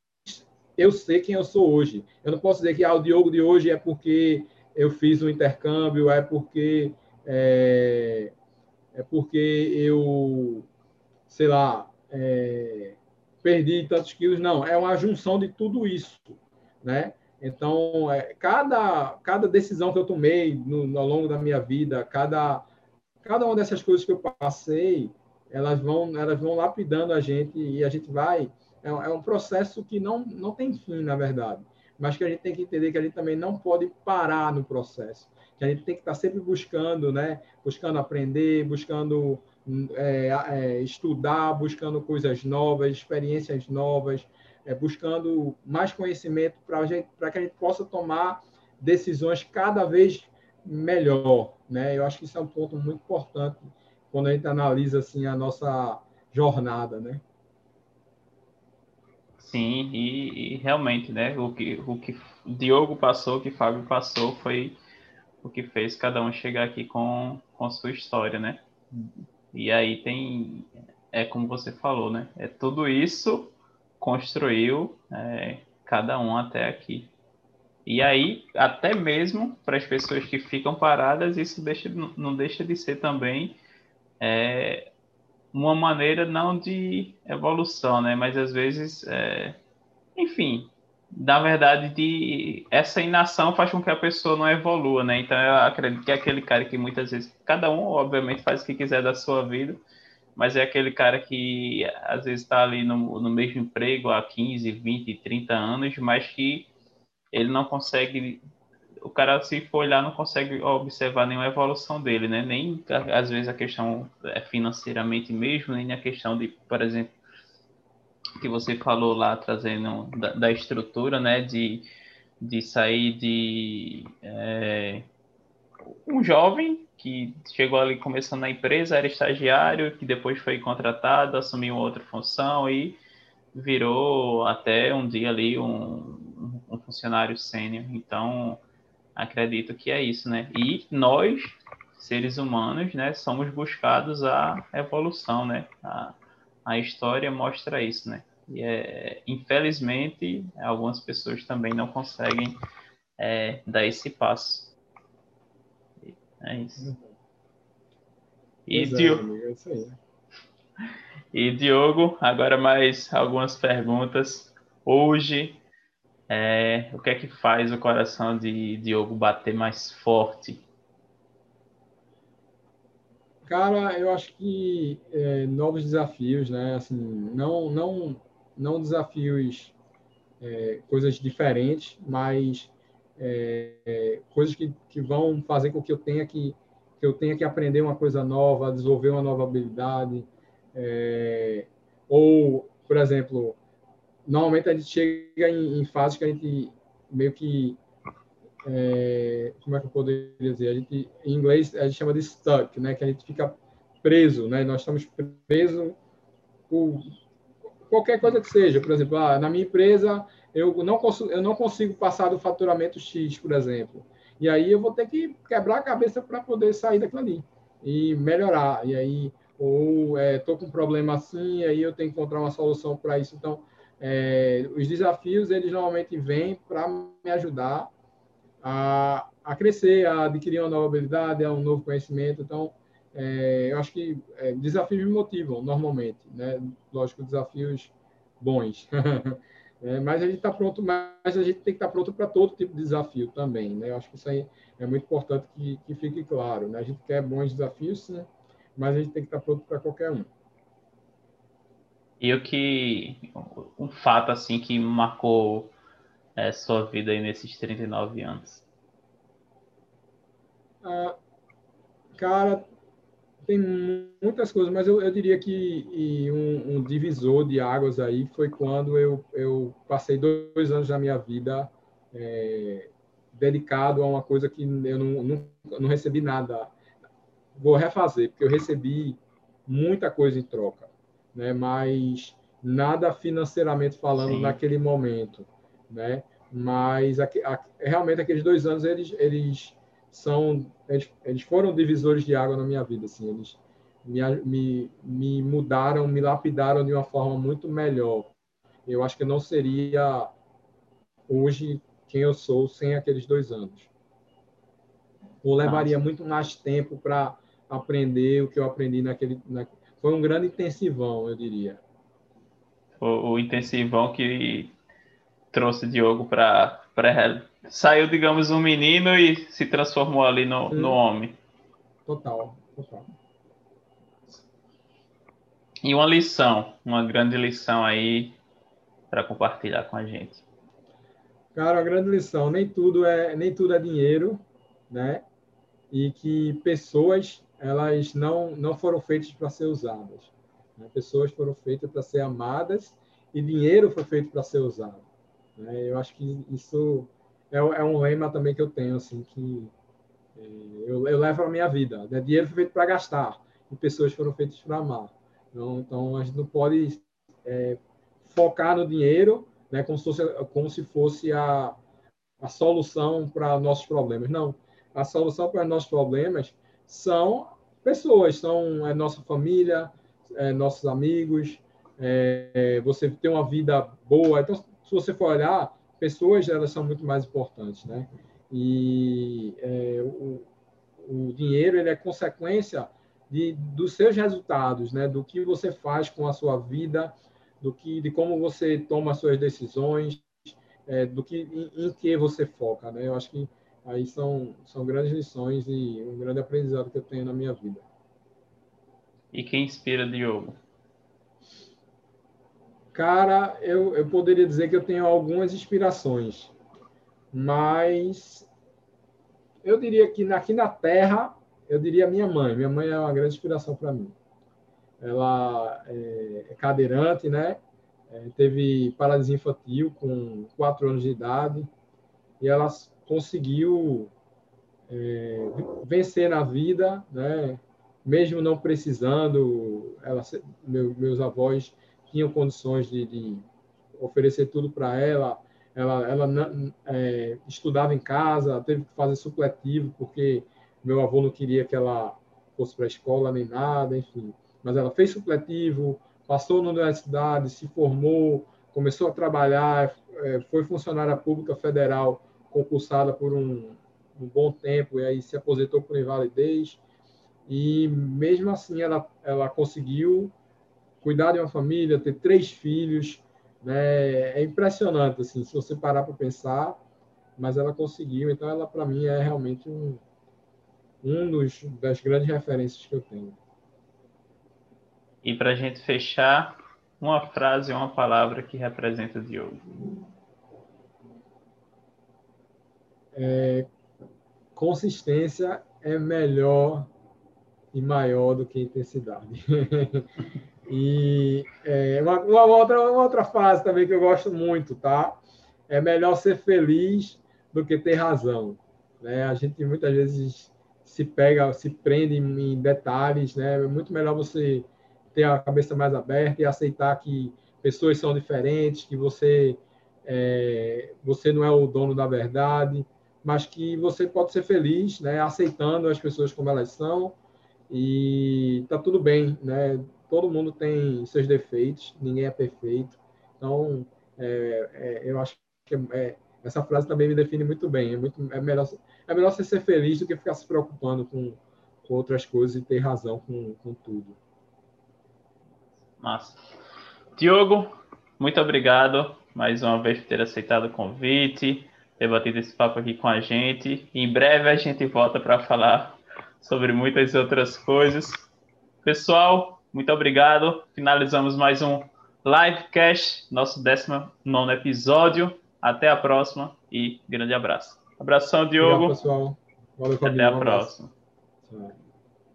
eu ser quem eu sou hoje. Eu não posso dizer que ah, o Diogo de hoje é porque eu fiz um intercâmbio, é porque é, é porque eu, sei lá, é, perdi tantos quilos. Não, é uma junção de tudo isso, né? Então, é, cada, cada decisão que eu tomei no, ao longo da minha vida, cada, cada uma dessas coisas que eu passei, elas vão, elas vão lapidando a gente e a gente vai. É, é um processo que não, não tem fim, na verdade, mas que a gente tem que entender que a gente também não pode parar no processo, que a gente tem que estar sempre buscando, né? Buscando aprender, buscando é, é, estudar, buscando coisas novas, experiências novas, é, buscando mais conhecimento para que a gente possa tomar decisões cada vez melhor, né? Eu acho que isso é um ponto muito importante quando a gente analisa assim a nossa jornada, né? Sim, e, e, realmente, né? O que o que Diogo passou, o que Fábio passou, foi o que fez cada um chegar aqui com com sua história, né? E aí tem é como você falou, né? É tudo isso construiu é, cada um até aqui. E aí, até mesmo para as pessoas que ficam paradas, isso deixa, não deixa de ser também é, uma maneira não de evolução, né? Mas às vezes, é, enfim, na verdade, de essa inação faz com que a pessoa não evolua, né? Então eu acredito que é aquele cara que muitas vezes, cada um, obviamente, faz o que quiser da sua vida, mas é aquele cara que às vezes está ali no, no mesmo emprego há 15, 20, 30 anos, mas que ele não consegue o cara, se for olhar, não consegue observar nenhuma evolução dele, né? Nem, às vezes, a questão é financeiramente mesmo, nem a questão de, por exemplo, que você falou lá, trazendo da, da estrutura, né? De, de sair de é, um jovem que chegou ali começando na empresa, era estagiário, que depois foi contratado, assumiu outra função e virou até um dia ali um, um funcionário sênior. Então, acredito que é isso, né? E nós, seres humanos, né, somos buscados a evolução, né? A, a história mostra isso, né? E é, infelizmente, algumas pessoas também não conseguem é, dar esse passo. É isso. E, é, Diogo... é isso aí. e Diogo, agora mais algumas perguntas. Hoje, é, o que é que faz o coração de Diogo bater mais forte? Cara, eu acho que é, novos desafios, né? Assim, não, não, não desafios, é, coisas diferentes, mas é, coisas que, que vão fazer com que eu tenha que, que eu tenha que aprender uma coisa nova, desenvolver uma nova habilidade, é, ou, por exemplo, normalmente a gente chega em, em fases que a gente meio que é, como é que eu poderia dizer? A gente, em inglês a gente chama de stuck, né? Que a gente fica preso, né? Nós estamos presos por qualquer coisa que seja. Por exemplo, ah, na minha empresa eu não, consigo, eu não consigo passar do faturamento X, por exemplo. E aí eu vou ter que quebrar a cabeça para poder sair daquilo ali e melhorar. E aí, ou estou é, com um problema assim, aí eu tenho que encontrar uma solução para isso. Então, é, os desafios, eles normalmente vêm para me ajudar a, a crescer, a adquirir uma nova habilidade, a um novo conhecimento. Então, é, eu acho que é, desafios me motivam normalmente, né? Lógico, desafios bons. é, mas a gente está pronto, mas a gente tem que estar tá pronto para todo tipo de desafio também, né? Eu acho que isso aí é muito importante que, que fique claro, né? A gente quer bons desafios, sim, mas a gente tem que estar tá pronto para qualquer um. E o que. Um fato assim que marcou é, sua vida aí nesses 39 anos? Ah, cara, tem muitas coisas, mas eu, eu diria que um, um, divisor de águas aí foi quando eu, eu passei dois anos da minha vida é, dedicado a uma coisa que eu não, não, não recebi nada. Vou refazer, porque eu recebi muita coisa em troca né? Mas nada financeiramente falando Sim. naquele momento, né? Mas a, a, realmente aqueles dois anos eles eles são eles, eles, foram divisores de água na minha vida, assim, eles me, me, me mudaram, me lapidaram de uma forma muito melhor. Eu acho que não seria hoje quem eu sou sem aqueles dois anos. ou levaria Nossa. muito mais tempo para aprender o que eu aprendi naquele. Na... Foi um grande intensivão, eu diria. O, o intensivão que trouxe Diogo para. Saiu, digamos, um menino e se transformou ali no, no homem. Total, total. E uma lição, uma grande lição aí para compartilhar com a gente. Cara, a grande lição, nem tudo é nem tudo é dinheiro, né? E que pessoas elas não não foram feitas para ser usadas. Né? Pessoas foram feitas para ser amadas e dinheiro foi feito para ser usado. Né? Eu acho que isso é, é, um lema também que eu tenho assim que é, eu, eu levo a minha vida. Né? Dinheiro foi feito para gastar e pessoas foram feitas para amar. Então, então a gente não pode é, focar no dinheiro né, como, se fosse, como se fosse a, a solução para nossos problemas. Não. A solução para nossos problemas são pessoas, são é, nossa família, é, nossos amigos, é, você ter uma vida boa. Então, se você for olhar, pessoas elas são muito mais importantes, né? E é, o, o dinheiro ele é consequência de, dos seus resultados, né? Do que você faz com a sua vida, do que, de como você toma as suas decisões, é, do que em, em, que você foca, né? Eu acho que aí são são grandes lições e um grande aprendizado que eu tenho na minha vida. E quem inspira Diogo? Cara, eu, eu poderia dizer que eu tenho algumas inspirações, mas eu diria que aqui na Terra, eu diria minha mãe. Minha mãe é uma grande inspiração para mim ela é, é cadeirante, né? É, teve paralisia infantil com quatro anos de idade e ela conseguiu é, vencer na vida, né? Mesmo não precisando, ela, meu, meus avós tinham condições de, de oferecer tudo para ela. Ela, ela é, estudava em casa, teve que fazer supletivo porque meu avô não queria que ela fosse para a escola nem nada, enfim mas ela fez supletivo, passou na universidade, se formou, começou a trabalhar, é, foi funcionária pública federal concursada por um, um bom tempo e aí se aposentou por invalidez e mesmo assim ela, ela conseguiu cuidar de uma família, ter três filhos, né? É impressionante assim, se você parar para pensar, mas ela conseguiu. Então ela para mim é realmente um um dos das grandes referências que eu tenho. E para a gente fechar, uma frase uma palavra que representa Diogo. É, consistência é melhor e maior do que intensidade. e é, uma, uma, outra, uma outra frase também que eu gosto muito, tá? É melhor ser feliz do que ter razão. Né? A gente muitas vezes se pega, se prende em detalhes, né? É muito melhor você ter a cabeça mais aberta e aceitar que pessoas são diferentes, que você é, você não é o dono da verdade, mas que você pode ser feliz, né, aceitando as pessoas como elas são e tá tudo bem, né? Todo mundo tem seus defeitos, ninguém é perfeito. Então, é, é, eu acho que é, essa frase também me define muito bem. É muito é melhor é melhor você ser feliz do que ficar se preocupando com, com outras coisas e ter razão com, com tudo. Massa. Diogo, muito obrigado mais uma vez por ter aceitado o convite, ter batido esse papo aqui com a gente. Em breve a gente volta para falar sobre muitas outras coisas. Pessoal, muito obrigado. Finalizamos mais um livecast, nosso 19 episódio. Até a próxima e grande abraço. Abração, Diogo. Obrigado, pessoal. Valeu, Até a próxima. Tchau.